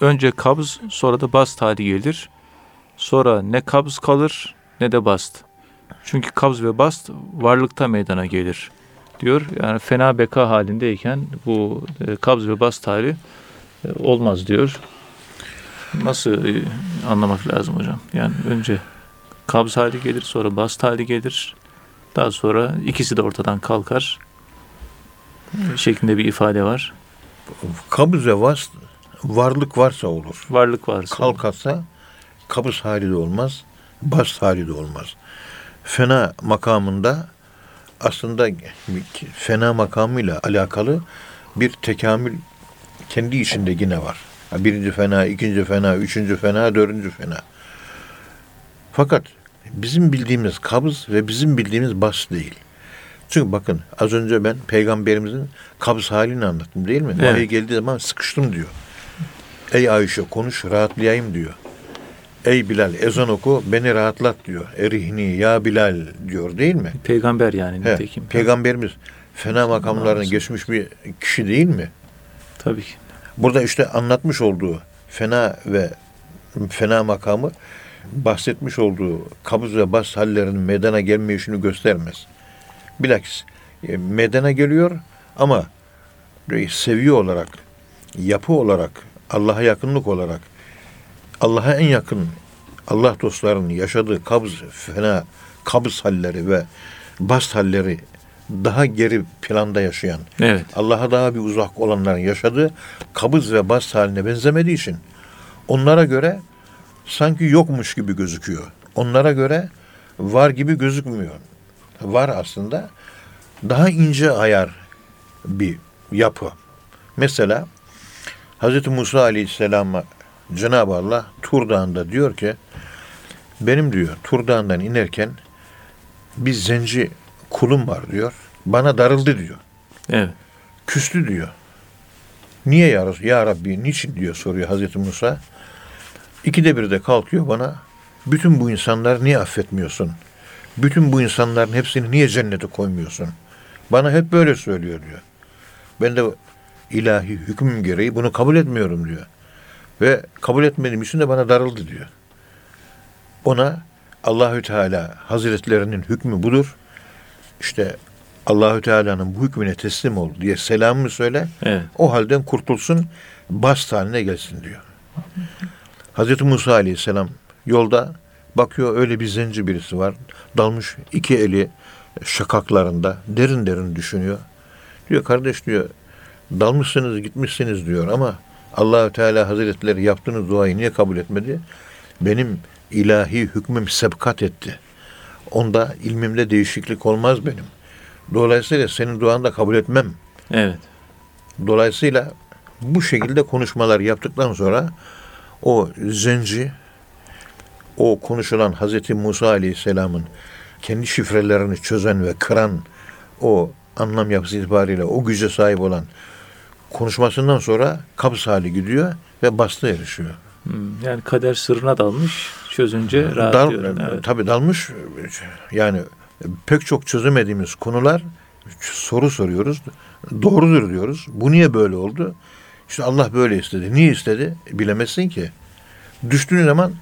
önce kabz sonra da bast hali gelir. Sonra ne kabz kalır ne de bast. Çünkü kabz ve bast varlıkta meydana gelir diyor. Yani fena beka halindeyken bu e, kabz ve bast hali e, olmaz diyor. Nasıl e, anlamak lazım hocam? Yani önce kabz hali gelir, sonra bast hali gelir. Daha sonra ikisi de ortadan kalkar. Şeklinde bir ifade var. Kabız ve vast varlık varsa olur. Varlık varsa. Kalkarsa kabız hali de olmaz, bast hali de olmaz. Fena makamında aslında fena makamıyla alakalı bir tekamül kendi içinde yine var. Birinci fena, ikinci fena, üçüncü fena, dördüncü fena. Fakat bizim bildiğimiz kabız ve bizim bildiğimiz bas değil. Çünkü bakın az önce ben peygamberimizin kabız halini anlattım değil mi? Evet. Vahiy geldiği zaman sıkıştım diyor. Ey Ayşe konuş rahatlayayım diyor. Ey Bilal ezan oku beni rahatlat diyor. Erihni ya Bilal diyor değil mi? Peygamber yani He, nitekim. Peygamberimiz fena makamlarını geçmiş bir kişi değil mi? Tabii ki. Burada işte anlatmış olduğu fena ve fena makamı bahsetmiş olduğu kabız ve bas hallerinin meydana gelmeyişini göstermez. Bilakis e, meydana geliyor ama seviye olarak, yapı olarak, Allah'a yakınlık olarak, Allah'a en yakın Allah dostlarının yaşadığı kabız, fena kabız halleri ve bast halleri daha geri planda yaşayan, Evet. Allah'a daha bir uzak olanların yaşadığı kabız ve bast haline benzemediği için onlara göre sanki yokmuş gibi gözüküyor. Onlara göre var gibi gözükmüyor. Var aslında daha ince ayar bir yapı. Mesela Hz. Musa Aleyhisselam'a Cenab-ı Allah Tur Dağı'nda diyor ki benim diyor Tur Dağı'ndan inerken bir zenci kulum var diyor. Bana darıldı diyor. Evet. Küstü diyor. Niye ya, Resul- ya Rabbi niçin diyor soruyor Hazreti Musa. İkide bir de kalkıyor bana. Bütün bu insanları niye affetmiyorsun? Bütün bu insanların hepsini niye cennete koymuyorsun? Bana hep böyle söylüyor diyor. Ben de ilahi hüküm gereği bunu kabul etmiyorum diyor. Ve kabul etmediğim için de bana darıldı diyor. Ona Allahü Teala Hazretlerinin hükmü budur. İşte Allahü Teala'nın bu hükmüne teslim ol diye selamımı söyle. Evet. O halden kurtulsun, bast haline gelsin diyor. Hazreti Musa Aleyhisselam yolda bakıyor öyle bir zenci birisi var. Dalmış iki eli şakaklarında derin derin düşünüyor. Diyor kardeş diyor dalmışsınız gitmişsiniz diyor ama Allahü Teala Hazretleri yaptığınız duayı niye kabul etmedi? Benim ilahi hükmüm sebkat etti. Onda ilmimde değişiklik olmaz benim. Dolayısıyla senin duanı da kabul etmem. Evet. Dolayısıyla bu şekilde konuşmalar yaptıktan sonra o zenci o konuşulan Hazreti Musa Aleyhisselam'ın kendi şifrelerini çözen ve kıran o anlam yapısı itibariyle o güce sahip olan konuşmasından sonra kabz hali gidiyor ve bastı erişiyor. Hmm, Yani kader sırrına dalmış. Çözünce Dal, rahatlıyor. evet. Tabii dalmış yani pek çok çözemediğimiz konular soru soruyoruz. Doğrudur diyoruz. Bu niye böyle oldu? İşte Allah böyle istedi. Niye istedi? Bilemezsin ki. Düştüğün zaman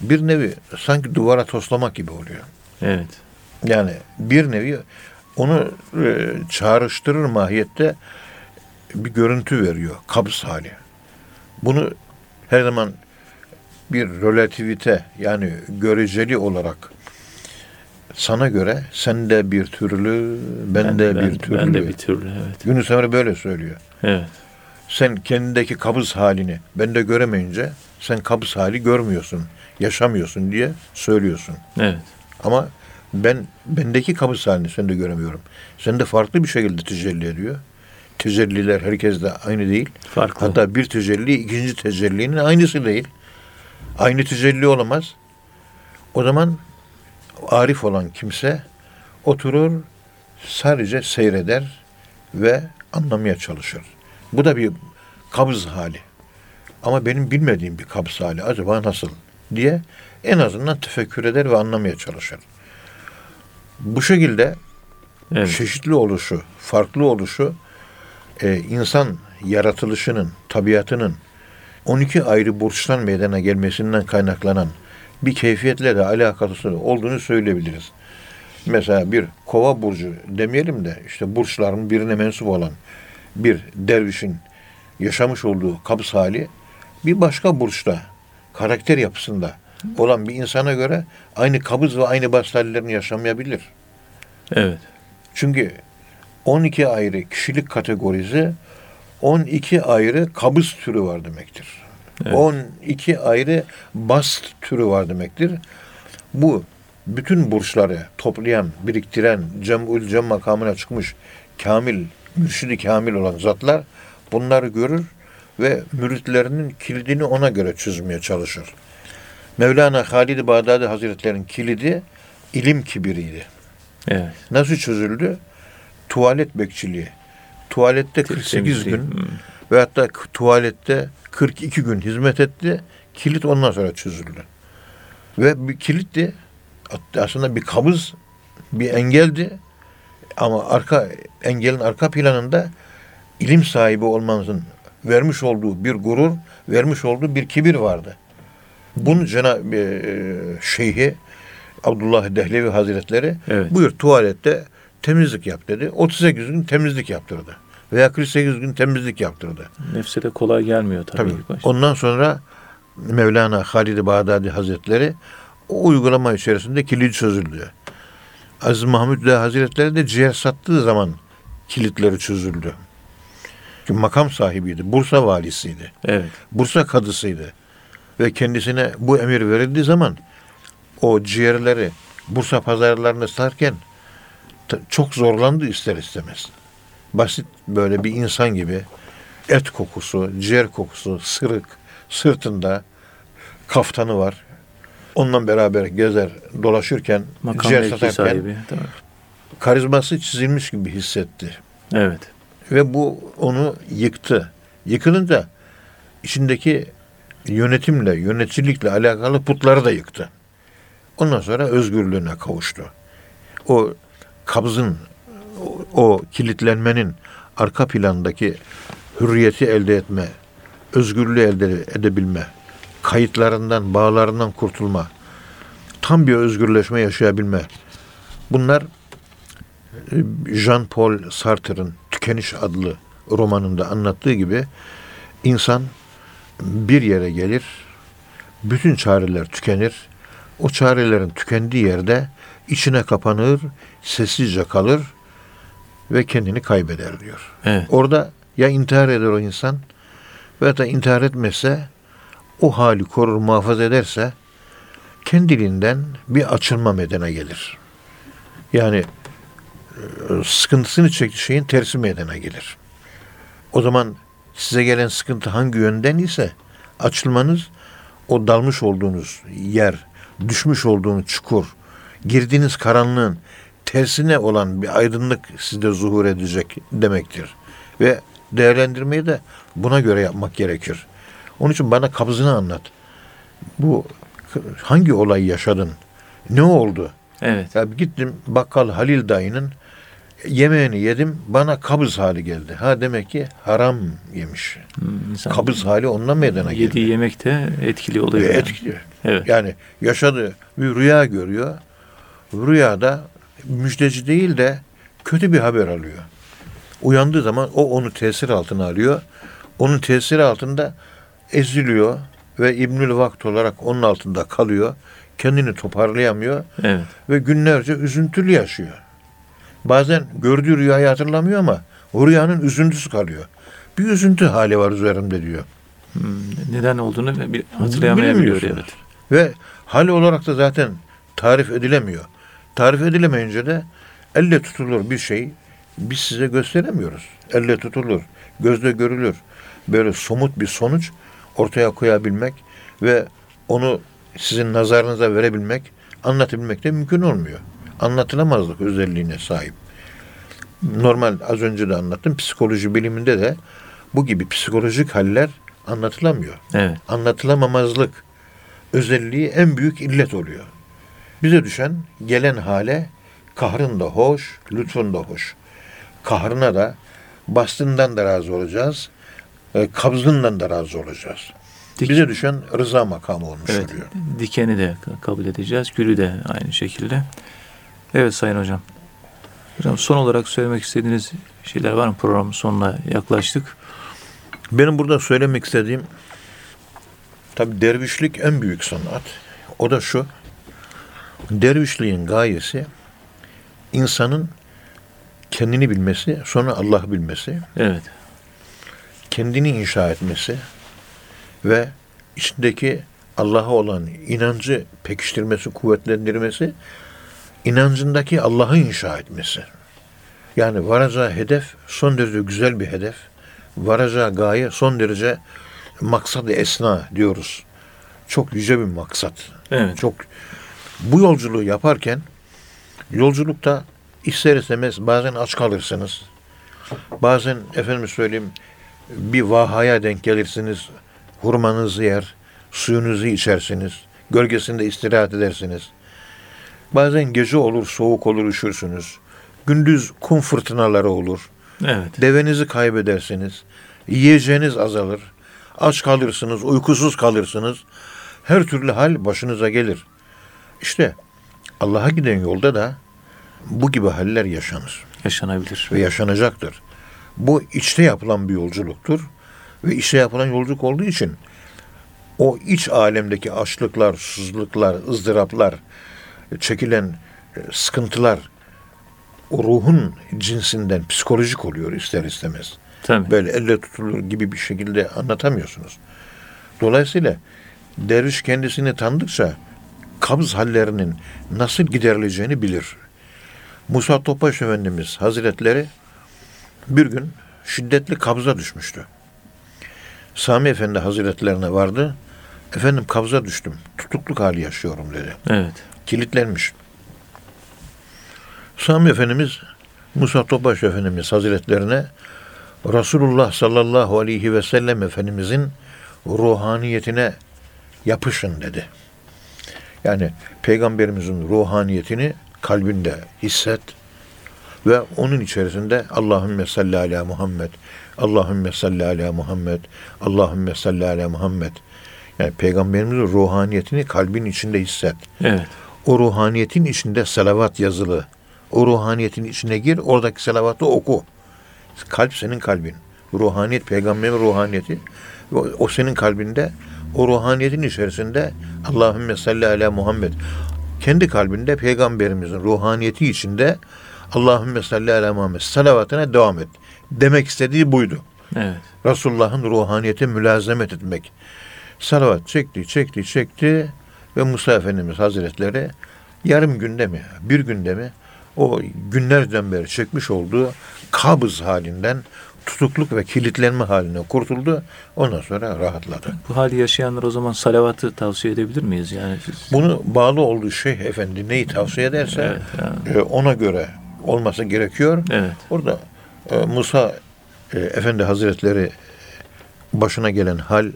bir nevi sanki duvara toslamak gibi oluyor. Evet. Yani bir nevi onu e, çağrıştırır mahiyette bir görüntü veriyor. Kabz hali. Bunu her zaman bir relativite yani göreceli olarak sana göre sende bir türlü, bende ben, bir türlü. Ben de bir türlü. Evet. Yunus Emre böyle söylüyor. Evet. Sen kendindeki kabız halini bende göremeyince sen kabız hali görmüyorsun, yaşamıyorsun diye söylüyorsun. Evet. Ama ben bendeki kabız halini sende göremiyorum. Sende farklı bir şekilde tecelli ediyor. Tecelliler herkeste aynı değil. Farklı. Hatta bir tecelli ikinci tecellinin aynısı değil. Aynı tecelli olamaz. O zaman arif olan kimse oturur sadece seyreder ve anlamaya çalışır. Bu da bir kabız hali. Ama benim bilmediğim bir kabız hali acaba nasıl diye en azından tefekkür eder ve anlamaya çalışır. Bu şekilde evet. çeşitli oluşu, farklı oluşu e, insan yaratılışının, tabiatının 12 ayrı burçtan meydana gelmesinden kaynaklanan bir keyfiyetle de alakası olduğunu söyleyebiliriz. Mesela bir kova burcu demeyelim de işte burçların birine mensup olan bir dervişin yaşamış olduğu kabız hali bir başka burçta, karakter yapısında olan bir insana göre aynı kabız ve aynı bast hallerini yaşamayabilir. Evet. Çünkü 12 ayrı kişilik kategorisi 12 ayrı kabız türü var demektir. Evet. 12 ayrı bast türü var demektir. Bu bütün burçları toplayan, biriktiren, cem'ül cem makamına çıkmış kamil, mürşidi kamil olan zatlar bunları görür ve müritlerinin kilidini ona göre çözmeye çalışır. Mevlana Halid-i Bağdadi Hazretleri'nin kilidi ilim kibiriydi. Evet. Nasıl çözüldü? Tuvalet bekçiliği. Tuvalette 48 Temizliği. gün Hmm. ve hatta tuvalette 42 gün hizmet etti. Kilit ondan sonra çözüldü. Ve bir kilitti. Aslında bir kabız, bir engeldi. Ama arka engelin arka planında ilim sahibi olmanızın vermiş olduğu bir gurur, vermiş olduğu bir kibir vardı. Bunu Cenab-ı e, Şeyhi Abdullah Dehlevi Hazretleri Evet. buyur tuvalette temizlik yap dedi. 38 gün temizlik yaptırdı. Veya 48 gün temizlik yaptırdı. Nefse de kolay gelmiyor tabii. Tabii. Ondan sonra Mevlana Halid-i Bağdadi Hazretleri o uygulama içerisinde kilit çözüldü. Aziz Mahmud Dağ Hazretleri de ciğer sattığı zaman kilitleri çözüldü. Çünkü makam sahibiydi. Bursa valisiydi. Evet. Bursa kadısıydı. Ve kendisine bu emir verildiği zaman o ciğerleri Bursa pazarlarında satarken t- çok zorlandı ister istemez. Basit böyle bir insan gibi et kokusu, ciğer kokusu, sırık, sırtında kaftanı var. Onunla beraber gezer, dolaşırken, Makam ciğer satarken sahibi. Karizması çizilmiş gibi hissetti. Evet. Ve bu onu yıktı. Yıkılınca içindeki yönetimle, yöneticilikle alakalı putları da yıktı. Ondan sonra özgürlüğüne kavuştu. O kabzın, o, o kilitlenmenin arka plandaki hürriyeti elde etme, özgürlüğü elde edebilme, kayıtlarından, bağlarından kurtulma, tam bir özgürleşme yaşayabilme. Bunlar Jean-Paul Sartre'ın Tükeniş adlı romanında anlattığı gibi insan bir yere gelir, bütün çareler tükenir. O çarelerin tükendiği yerde içine kapanır, sessizce kalır ve kendini kaybeder diyor. Evet. Orada ya intihar eder o insan veya da intihar etmezse o hali korur muhafaza ederse kendiliğinden bir açılma meydana gelir. Yani e, sıkıntısını çektiği şeyin tersi meydana gelir. O zaman size gelen sıkıntı hangi yönden ise açılmanız o dalmış olduğunuz yer, düşmüş olduğunuz çukur, girdiğiniz karanlığın tersine olan bir aydınlık sizde zuhur edecek demektir. Ve değerlendirmeyi de buna göre yapmak gerekir. Onun için bana kabzını anlat. Bu hangi olayı yaşadın? Ne oldu? Evet. Ya gittim bakkal Halil dayının yemeğini yedim bana kabız hali geldi. Ha demek ki haram yemiş. Hmm, insan Kabız hali ondan meydana geldi. Yediği yemek de etkili oluyor. Yani. etkiliyor. Evet. Yani yaşadığı bir rüya görüyor. Rüyada müjdeci değil de kötü bir haber alıyor. Uyandığı zaman o onu tesir altına alıyor. Onun tesiri altında eziliyor ve İbnül Vakt olarak onun altında kalıyor. Kendini toparlayamıyor Evet. ve günlerce üzüntülü yaşıyor. Bazen gördüğü rüyayı hatırlamıyor ama o rüyanın üzüntüsü kalıyor. Bir üzüntü hali var üzerimde diyor. Hmm, Neden olduğunu hatırlayamayabiliyor. Evet. Ve hal olarak da zaten tarif edilemiyor. Tarif edilemeyince de elle tutulur bir şey biz size gösteremiyoruz. Elle tutulur, gözle görülür. Böyle somut bir sonuç ortaya koyabilmek ve onu sizin nazarınıza verebilmek, anlatabilmek de mümkün olmuyor. Anlatılamazlık özelliğine sahip. Normal az önce de anlattım psikoloji biliminde de bu gibi psikolojik haller anlatılamıyor Evet. anlatılamamazlık özelliği en büyük illet oluyor. Bize düşen gelen hale kahrın da hoş, lütfun da hoş. Kahrına da bastından da razı olacağız, e, kabzından da razı olacağız. Dik- Bize düşen rıza makamı olmuş Evet. oluyor. Dikeni de ka- kabul edeceğiz. Gülü de aynı şekilde. Evet Sayın Hocam. Hocam son olarak söylemek istediğiniz şeyler var mı? Programın sonuna yaklaştık. Benim burada söylemek istediğim tabi dervişlik en büyük sanat. O da şu. Dervişliğin gayesi insanın kendini bilmesi, sonra Allah bilmesi, Evet. kendini inşa etmesi ve içindeki Allah'a olan inancı pekiştirmesi, kuvvetlendirmesi, inancındaki Allah'ı inşa etmesi. Yani varacağı hedef son derece güzel bir hedef. Varacağı gaye son derece maksat esna diyoruz. Çok yüce bir maksat. Evet. Çok bu yolculuğu yaparken yolculukta ister istemez bazen aç kalırsınız. Bazen efendim söyleyeyim bir vahaya denk gelirsiniz. Hurmanızı yer, suyunuzu içersiniz. Gölgesinde istirahat edersiniz. Bazen gece olur, soğuk olur, üşürsünüz. Gündüz kum fırtınaları olur. Evet. Devenizi kaybedersiniz. Yiyeceğiniz azalır. Aç kalırsınız, uykusuz kalırsınız. Her türlü hal başınıza gelir. İşte Allah'a giden yolda da bu gibi haller yaşanır Yaşanabilir. ve yaşanacaktır. Bu içte yapılan bir yolculuktur ve içte yapılan yolculuk olduğu için o iç alemdeki açlıklar, susuzluklar, ızdıraplar, çekilen e, sıkıntılar o ruhun cinsinden psikolojik oluyor ister istemez. Tabii. Böyle elle tutulur gibi bir şekilde anlatamıyorsunuz. Dolayısıyla derviş kendisini tanıdıkça kabz hallerinin nasıl giderileceğini bilir. Musa Topbaş Efendimiz Hazretleri bir gün şiddetli kabza düşmüştü. Sami Efendi Hazretlerine vardı. Efendim kabza düştüm. Tutukluk hali yaşıyorum dedi. Evet. Kilitlenmiş. Sami Efendimiz Musa Topbaş Efendimiz Hazretlerine Resulullah sallallahu aleyhi ve sellem Efendimizin ruhaniyetine yapışın dedi. Yani peygamberimizin ruhaniyetini kalbinde hisset ve onun içerisinde Allahümme salli ala Muhammed, Allahümme salli ala Muhammed, Allahümme salli ala Muhammed. Yani peygamberimizin ruhaniyetini kalbin içinde hisset. Evet. O ruhaniyetin içinde salavat yazılı. O ruhaniyetin içine gir, oradaki salavatı oku. Kalp senin kalbin. Ruhaniyet, peygamberin ruhaniyeti. O, o senin kalbinde. O ruhaniyetin içerisinde Allahümme salli ala Muhammed. Kendi kalbinde peygamberimizin ruhaniyeti içinde Allahümme salli ala Muhammed salavatına devam et. Demek istediği buydu. Evet. Resulullah'ın ruhaniyete mülazemet etmek. Salavat çekti, çekti, çekti ve Musa Efendimiz Hazretleri yarım günde mi, bir günde mi o günlerden beri çekmiş olduğu kabız halinden tutukluk ve kilitlenme haline kurtuldu. Ondan sonra rahatladı. Bu hali yaşayanlar o zaman salavatı tavsiye edebilir miyiz? Yani siz- Bunu bağlı olduğu şey efendi neyi tavsiye ederse Evet, e, ona göre olması gerekiyor. Evet. Orada e, Musa e, Efendi Hazretleri başına gelen hal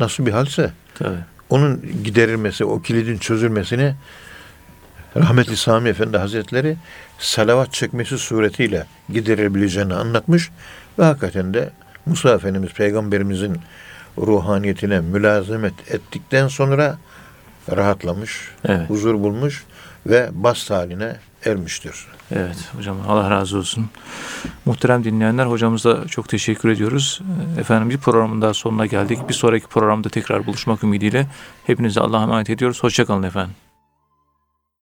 nasıl bir halse Tabii. onun giderilmesi, o kilidin çözülmesini rahmetli Sami Efendi Hazretleri salavat çekmesi suretiyle giderebileceğini anlatmış ve hakikaten de Musa Efendimiz Peygamberimizin ruhaniyetine mülazemet ettikten sonra rahatlamış, Evet. huzur bulmuş ve bast haline ermiştir. Evet hocam Allah razı olsun. Muhterem dinleyenler hocamıza çok teşekkür ediyoruz. Efendim bir programın daha sonuna geldik. Bir sonraki programda tekrar buluşmak ümidiyle hepinize Allah'a emanet ediyoruz. Hoşçakalın efendim.